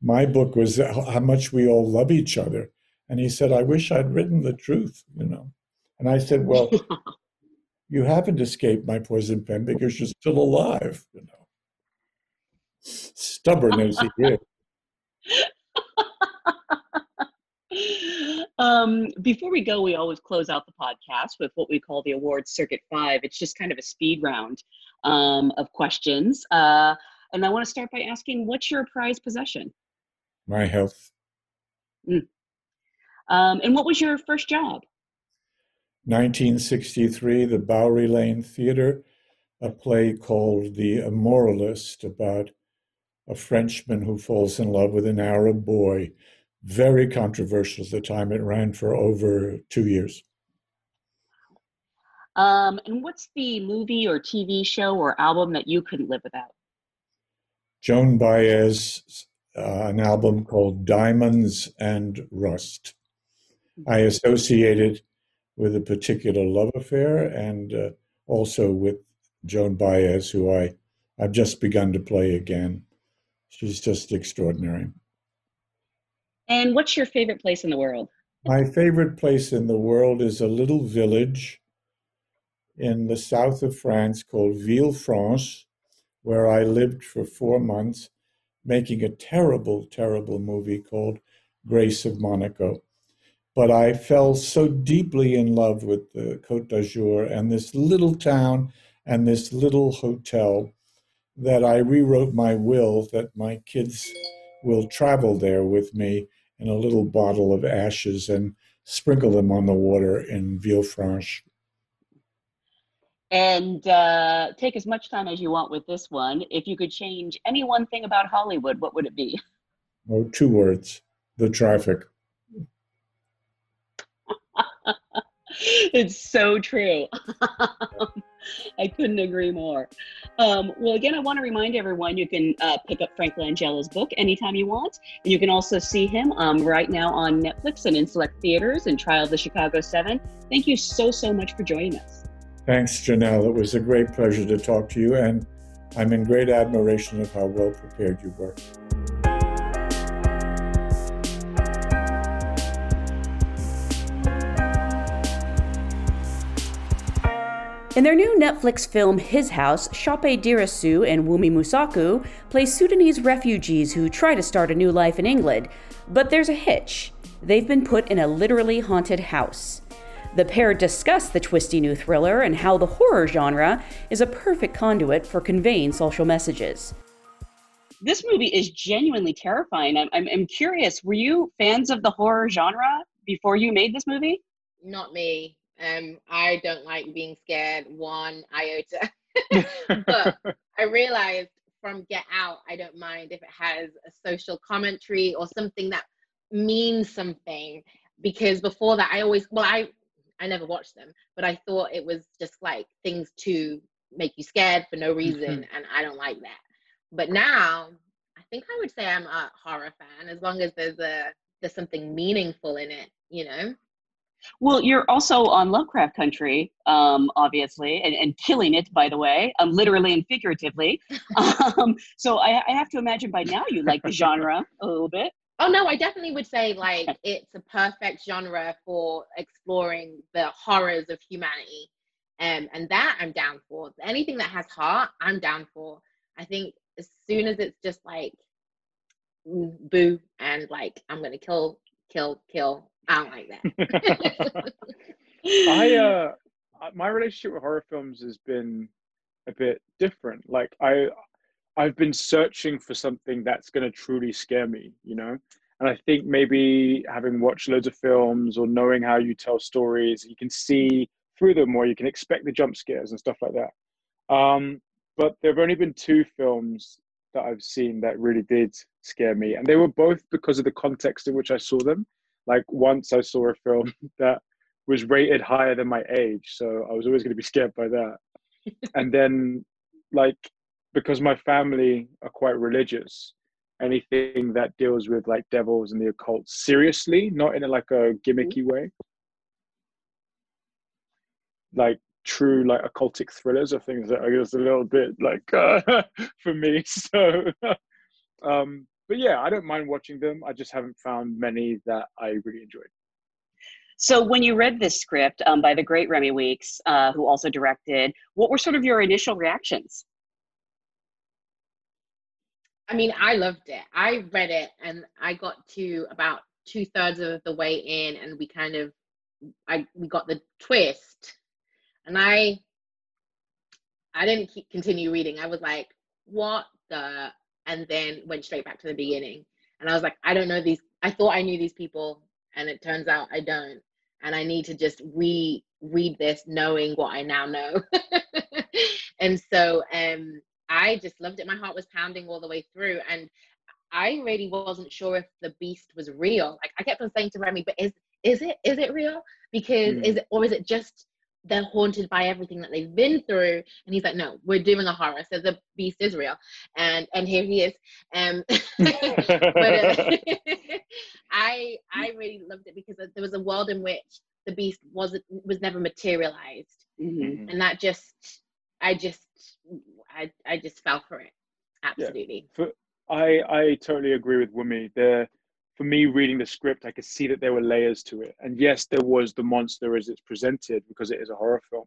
My book was how much we all love each other, and he said, "I wish I'd written the truth," you know. And I said, "Well, you haven't escaped my poison pen because you're still alive," you know. Stubborn as he is. um, before we go, we always close out the podcast with what we call the awards circuit five. It's just kind of a speed round um, of questions. Uh, and I want to start by asking, what's your prized possession? My health. Mm. Um, and what was your first job? 1963, the Bouwerie Lane Theater, a play called The Immoralist about a Frenchman who falls in love with an Arab boy very controversial at the time. It ran for over two years. Um, and what's the movie or TV show or album that you couldn't live without? Joan Baez, uh, an album called Diamonds and Rust. I associate it with a particular love affair and uh, also with Joan Baez, who I, I've just begun to play again. She's just extraordinary. And what's your favorite place in the world? My favorite place in the world is a little village in the south of France called Villefranche, where I lived for four months, making a terrible, terrible movie called Grace of Monaco. But I fell so deeply in love with the Côte d'Azur and this little town and this little hotel that I rewrote my will that my kids will travel there with me in a little bottle of ashes and sprinkle them on the water in Villefranche. And uh, take as much time as you want with this one. If you could change any one thing about Hollywood, what would it be? Oh, two words the traffic. it's so true. I couldn't agree more. Um, well, again, I want to remind everyone you can uh, pick up Frank Langella's book anytime you want. And you can also see him um, right now on Netflix and in select theaters and Trial of the Chicago Seven. Thank you so, so much for joining us. Thanks, Janelle. It was a great pleasure to talk to you, and I'm in great admiration of how well prepared you were. In their new Netflix film His House, Sope Dirisu and Wunmi Mosaku play Sudanese refugees who try to start a new life in England. But there's a hitch. They've been put in a literally haunted house. The pair discuss the twisty new thriller and how the horror genre is a perfect conduit for conveying social messages. This movie is genuinely terrifying. I'm, I'm, I'm curious, were you fans of the horror genre before you made this movie? Not me. Um, I don't like being scared one iota. but I realized from Get Out, I don't mind if it has a social commentary or something that means something. Because before that, I always well, I I never watched them, but I thought it was just like things to make you scared for no reason, mm-hmm. and I don't like that. But now, I think I would say I'm a horror fan as long as there's a there's something meaningful in it, you know. Well, you're also on Lovecraft Country, um, obviously, and, and, killing it, by the way, um, literally and figuratively. um, so I, I, have to imagine by now you like the genre a little bit. Oh no, I definitely would say like it's a perfect genre for exploring the horrors of humanity, um, and that I'm down for. Anything that has heart, I'm down for. I think as soon as it's just like boo and like I'm gonna kill, kill, kill, I don't like that. I uh my relationship with horror films has been a bit different. Like I I've been searching for something that's going to truly scare me, you know? And I think maybe having watched loads of films or knowing how you tell stories, you can see through them or you can expect the jump scares and stuff like that. Um, but there have only been two films that I've seen that really did scare me. And they were both because of the context in which I saw them like once I saw a film that was rated higher than my age, so I was always going to be scared by that. and then, like, because my family are quite religious, anything that deals with like devils and the occult seriously, not in a, like a gimmicky way. Like true like occultic thrillers are things that I guess a little bit like uh, for me. So, um, but yeah, I don't mind watching them. I just haven't found many that I really enjoyed. So, when you read this script um, by the great Remi Weekes, uh, who also directed, what were sort of your initial reactions? I mean, I loved it. I read it and I got to about two thirds of the way in, and we kind of, I we got the twist, and I, I didn't keep, continue reading. I was like, what the, and then went straight back to the beginning, and I was like, I don't know these. I thought I knew these people, and it turns out I don't, and I need to just re read this knowing what I now know, and so um I just loved it. My heart was pounding all the way through. And I really wasn't sure if the beast was real. Like I kept on saying to Remi, but is is it is it real? Because mm. is it or is it just they're haunted by everything that they've been through? And he's like, no, we're doing a horror. So the beast is real. And and here he is. Um but uh, I I really loved it because there was a world in which the beast wasn't was never materialized. Mm-hmm. And that just I just I I just fell for it. Absolutely. Yeah. For, I I totally agree with Wunmi. There, for me, reading the script, I could see that there were layers to it. And yes, there was the monster as it's presented because it is a horror film.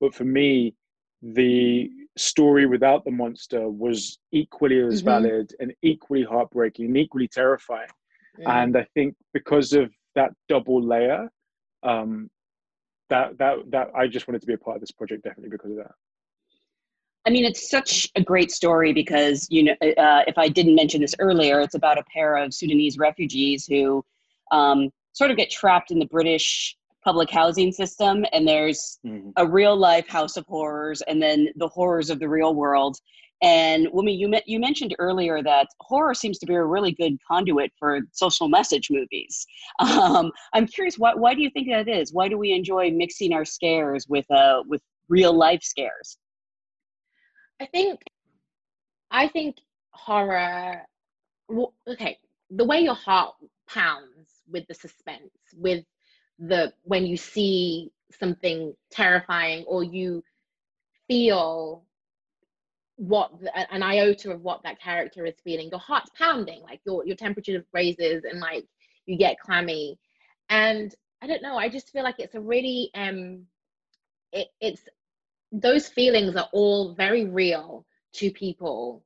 But for me, the story without the monster was equally as mm-hmm. valid and equally heartbreaking and equally terrifying. Yeah. And I think because of that double layer, um, that that that I just wanted to be a part of this project definitely because of that. I mean, it's such a great story because, you know, uh, if I didn't mention this earlier, it's about a pair of Sudanese refugees who um, sort of get trapped in the British public housing system. And there's mm-hmm. a real life house of horrors and then the horrors of the real world. And Wunmi, you, you mentioned earlier that horror seems to be a really good conduit for social message movies. Um, I'm curious, why, why do you think that is? Why do we enjoy mixing our scares with, uh, with real life scares? I think, I think horror. Okay, the way your heart pounds with the suspense, with the when you see something terrifying or you feel what an iota of what that character is feeling your heart's pounding like your your temperature raises and like you get clammy and i don't know i just feel like it's a really um it, it's those feelings are all very real to people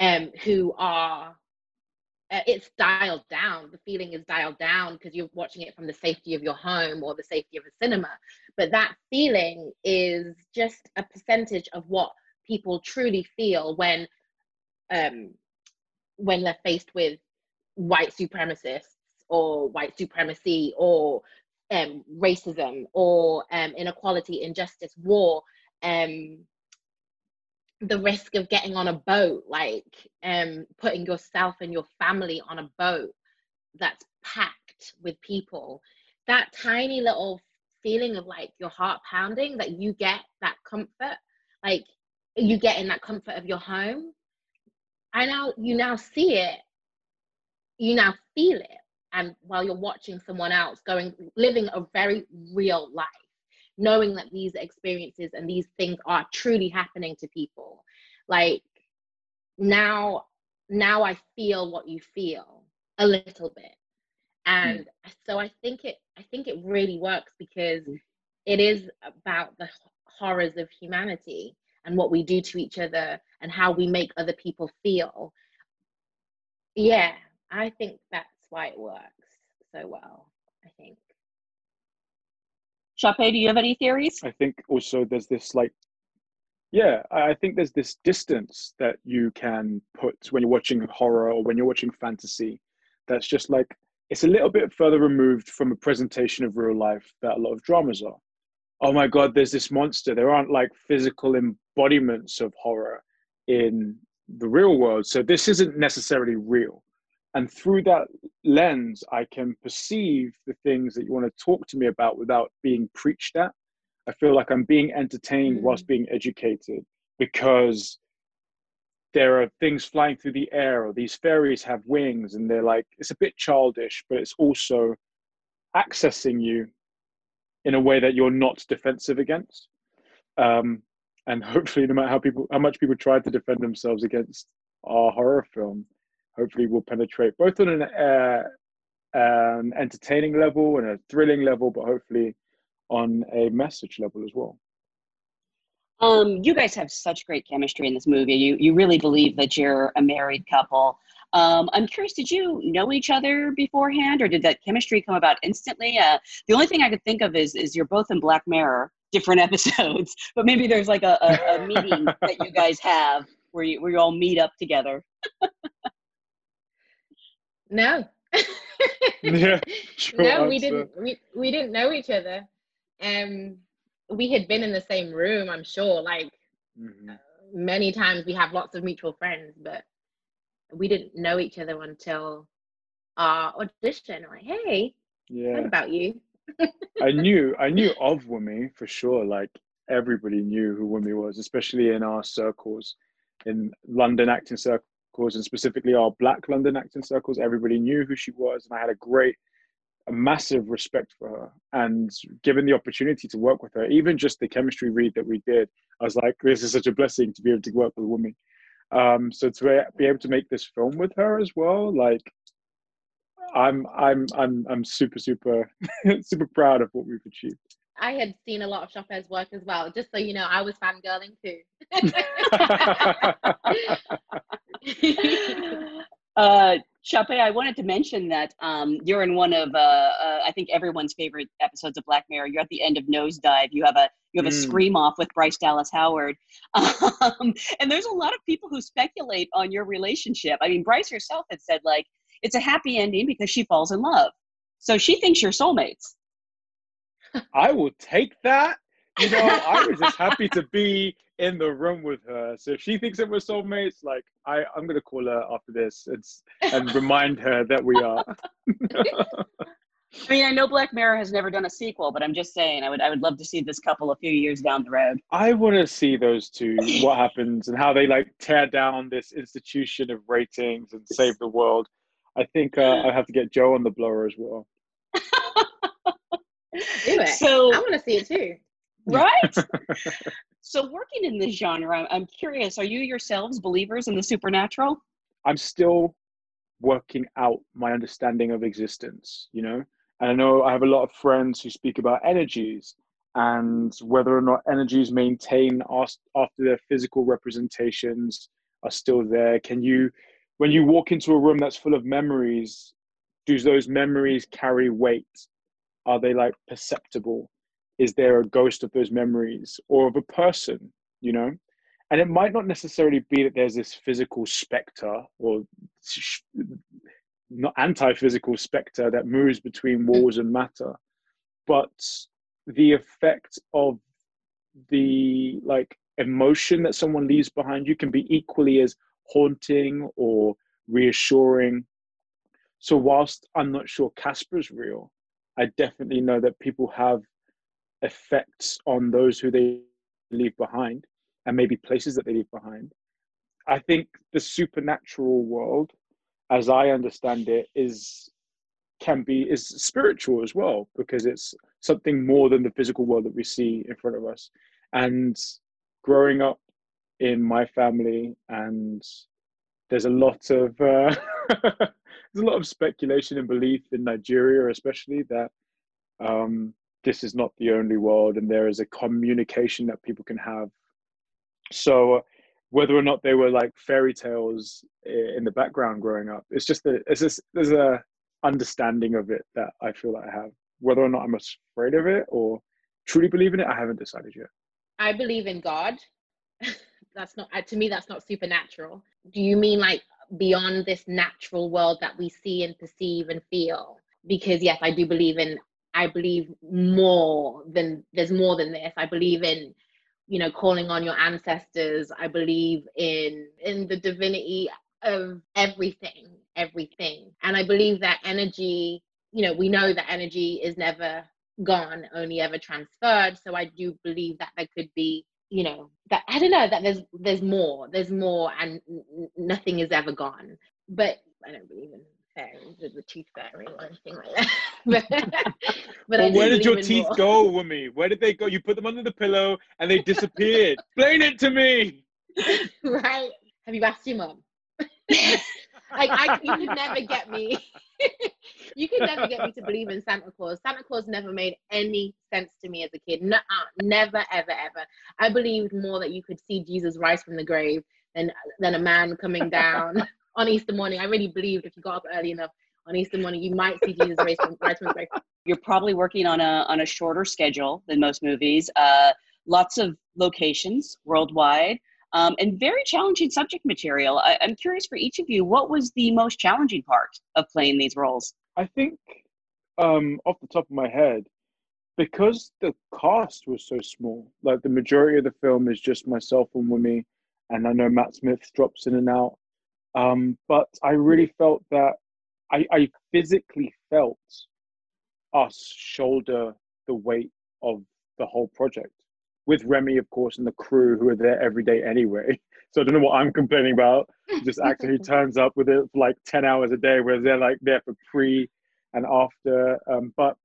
um, who are uh, it's dialed down. The feeling is dialed down because you're watching it from the safety of your home or the safety of a cinema. But that feeling is just a percentage of what people truly feel when um when they're faced with white supremacists or white supremacy or um, racism or um, inequality injustice war um the risk of getting on a boat like um putting yourself and your family on a boat that's packed with people. That tiny little feeling of like your heart pounding that you get that comfort like you get in that comfort of your home. I now you now see it. You now feel it. And while you're watching someone else going living a very real life knowing that these experiences and these things are truly happening to people like now now i feel what you feel a little bit and mm. so i think it i think it really works because mm. it is about the horrors of humanity and what we do to each other and how we make other people feel yeah i think that's why it works so well i think Sope, do you have any theories? I think also there's this like, yeah, I think there's this distance that you can put when you're watching horror or when you're watching fantasy that's just like, it's a little bit further removed from a presentation of real life that a lot of dramas are. Oh my God, there's this monster. There aren't like physical embodiments of horror in the real world. So this isn't necessarily real and through that lens i can perceive the things that you want to talk to me about without being preached at i feel like i'm being entertained mm. whilst being educated because there are things flying through the air or these fairies have wings and they're like it's a bit childish but it's also accessing you in a way that you're not defensive against um, and hopefully no matter how people how much people try to defend themselves against our horror film hopefully will penetrate both on an uh, an entertaining level and a thrilling level but hopefully on a message level as well Um, you guys have such great chemistry in this movie. You you really believe that you're a married couple. Um, I'm curious, did you know each other beforehand, or did that chemistry come about instantly? Uh, the only thing I could think of is is you're both in Black Mirror, different episodes, but maybe there's like a, a, a meeting that you guys have where you where you all meet up together. No. yeah sure no, we didn't. We we didn't know each other. Um, we had been in the same room. I'm sure, like Mhm. many times. We have lots of mutual friends, but we didn't know each other until our audition. Like, hey, yeah what about you? I knew I knew of Wunmi for sure. Like everybody knew who Wunmi was, especially in our circles, in London acting circles, and specifically our Black London acting circles. Everybody knew who she was, and I had a great, a massive respect for her. And given the opportunity to work with her, even just the chemistry read that we did, I was like, this is such a blessing to be able to work with Wunmi. Um, so to be able to make this film with her as well, like I'm I'm I'm I'm super super super proud of what we've achieved. I had seen a lot of Sope's work as well. Just so you know, I was fangirling too. uh, Sope, I wanted to mention that um, you're in one of uh, uh, I think everyone's favorite episodes of Black Mirror. You're at the end of Nosedive. You have a you have a Mm. scream off with Bryce Dallas Howard, um, and there's a lot of people who speculate on your relationship. I mean, Bryce herself had said like it's a happy ending because she falls in love, so she thinks you're soulmates. I will take that. You know, I was just happy to be in the room with her. So if she thinks that we're soulmates, like I, I'm gonna call her after this and and remind her that we are. I mean, I know Black Mirror has never done a sequel, but I'm just saying I would I would love to see this couple a few years down the road. I want to see those two, what happens and how they like tear down this institution of ratings and save the world. I think uh, I have to get Joe on the blower as well. Do it. So- I want to see it too. right? so, working in this genre, I'm- I'm curious: Are you yourselves believers in the supernatural? I'm still working out my understanding of existence, you know? And I know I have a lot of friends who speak about energies and whether or not energies maintain after their physical representations are still there. Can you, when you walk into a room that's full of memories, do those memories carry weight? Are they like perceptible? Is there a ghost of those memories or of a person, you know? and it might not necessarily be that there's this physical specter or not anti-physical specter that moves between mm. walls and matter but the effect of the like emotion that someone leaves behind you can be equally as haunting or reassuring so whilst i'm not sure casper's real i definitely know that people have effects on those who they leave behind and maybe places that they leave behind. I think the supernatural world, as I understand it, is can be is spiritual as well because it's something more than the physical world that we see in front of us. And growing up in my family, and there's a lot of uh, there's a lot of speculation and belief in Nigeria, especially that um, this is not the only world, and there is a communication that people can have. So whether or not they were like fairy tales in the background growing up it's just that it's just there's a understanding of it that i feel that i have. Whether or not i'm afraid of it or truly believe in it i haven't decided yet. I believe in God. that's not uh, to me. That's not supernatural. Do you mean like beyond this natural world that we see and perceive and feel? Because yes, I do believe in. I believe more than there's more than this. I believe in, you know, calling on your ancestors. I believe in in the divinity of everything, everything, and I believe that energy. You know, we know that energy is never gone, only ever transferred. So I do believe that there could be you know that I don't know that there's there's more, there's more, and n- nothing is ever gone. But I don't believe in fairies with the tooth fairy or anything like that. but but well, where did your teeth more. go, Wunmi? Where did they go? You put them under the pillow and they disappeared. Explain it to me. right? Have you asked your mom? Like I, you could never get me. you could never get me to believe in Santa Claus. Santa Claus never made any sense to me as a kid. No, never, ever, ever. I believed more that you could see Jesus rise from the grave than than a man coming down on Easter morning. I really believed if you got up early enough on Easter morning, you might see Jesus rise from, rise from the grave. You're probably working on a on a shorter schedule than most movies. Uh, lots of locations worldwide um, and very challenging subject material. I, I'm curious for each of you, what was the most challenging part of playing these roles? I think, um, off the top of my head, because the cast was so small, like the majority of the film is just myself and Wunmi, and I know Matt Smith drops in and out. Um, but I really felt that I, I physically felt us shoulder the weight of the whole project with Remi, of course, and the crew who are there every day anyway. So I don't know what I'm complaining about. Just actor who turns up with it for like 10 hours a day, whereas they're like there for pre and after. Um, but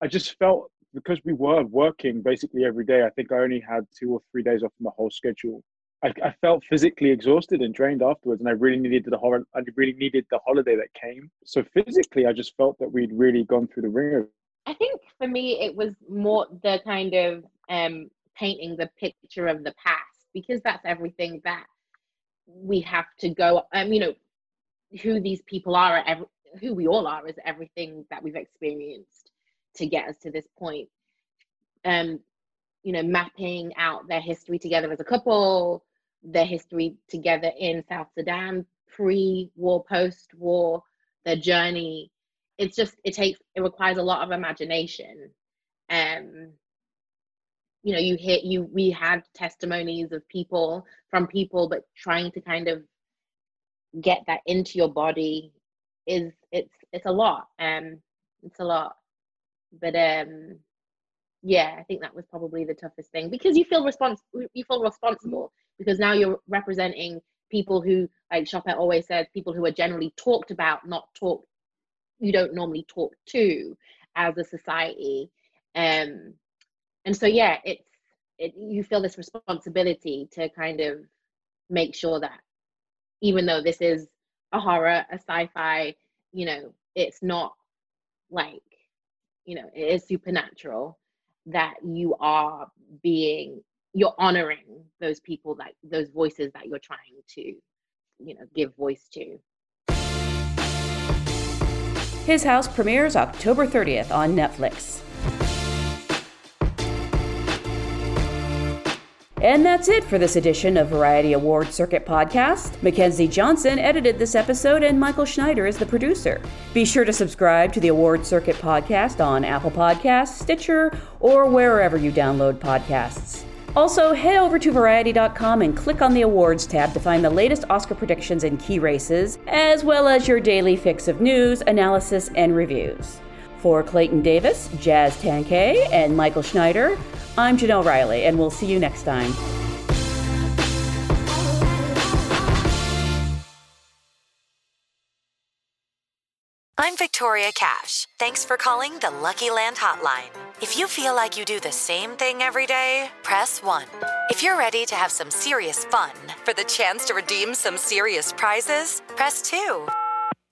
I just felt because we were working basically every day, I think I only had two or three days off from the whole schedule. I, I felt physically exhausted and drained afterwards, and I really needed the hol- I really needed the holiday that came. So physically, I just felt that we'd really gone through the ringer. I think for me, it was more the kind of um, painting the picture of the past because that's everything that we have to go um you know who these people are every, who we all are is everything that we've experienced to get us to this point. Um you know mapping out their history together as a couple their history together in south sudan pre-war post-war their journey. It's just it takes it requires a lot of imagination. Um you know you hit you we had testimonies of people from people but trying to kind of get that into your body is it's it's a lot um it's a lot. But um yeah i think that was probably the toughest thing because you feel responsible you feel responsible because now you're representing people who like Sope always says people who are generally talked about not talked you don't normally talk to as a society. Um and so yeah it's it, you feel this responsibility to kind of make sure that even though this is a horror a sci-fi you know it's not like you know it is supernatural that you are being you're honoring those people that those voices that you're trying to you know give voice to. His house premieres october 30th on netflix And that's it for this edition of Variety Award Circuit Podcast. Mackenzie Johnson edited this episode, and Michael Schneider is the producer. Be sure to subscribe to the Award Circuit Podcast on Apple Podcasts, Stitcher, or wherever you download podcasts. Also, head over to Variety.com and click on the Awards tab to find the latest Oscar predictions and key races, as well as your daily fix of news, analysis, and reviews. For Clayton Davis, Jazz Tangcay, and Michael Schneider, I'm Janelle Riley, and we'll see you next time. I'm Victoria Cash. Thanks for calling the Lucky Land Hotline. If you feel like you do the same thing every day, press 1. If you're ready to have some serious fun for the chance to redeem some serious prizes, press 2.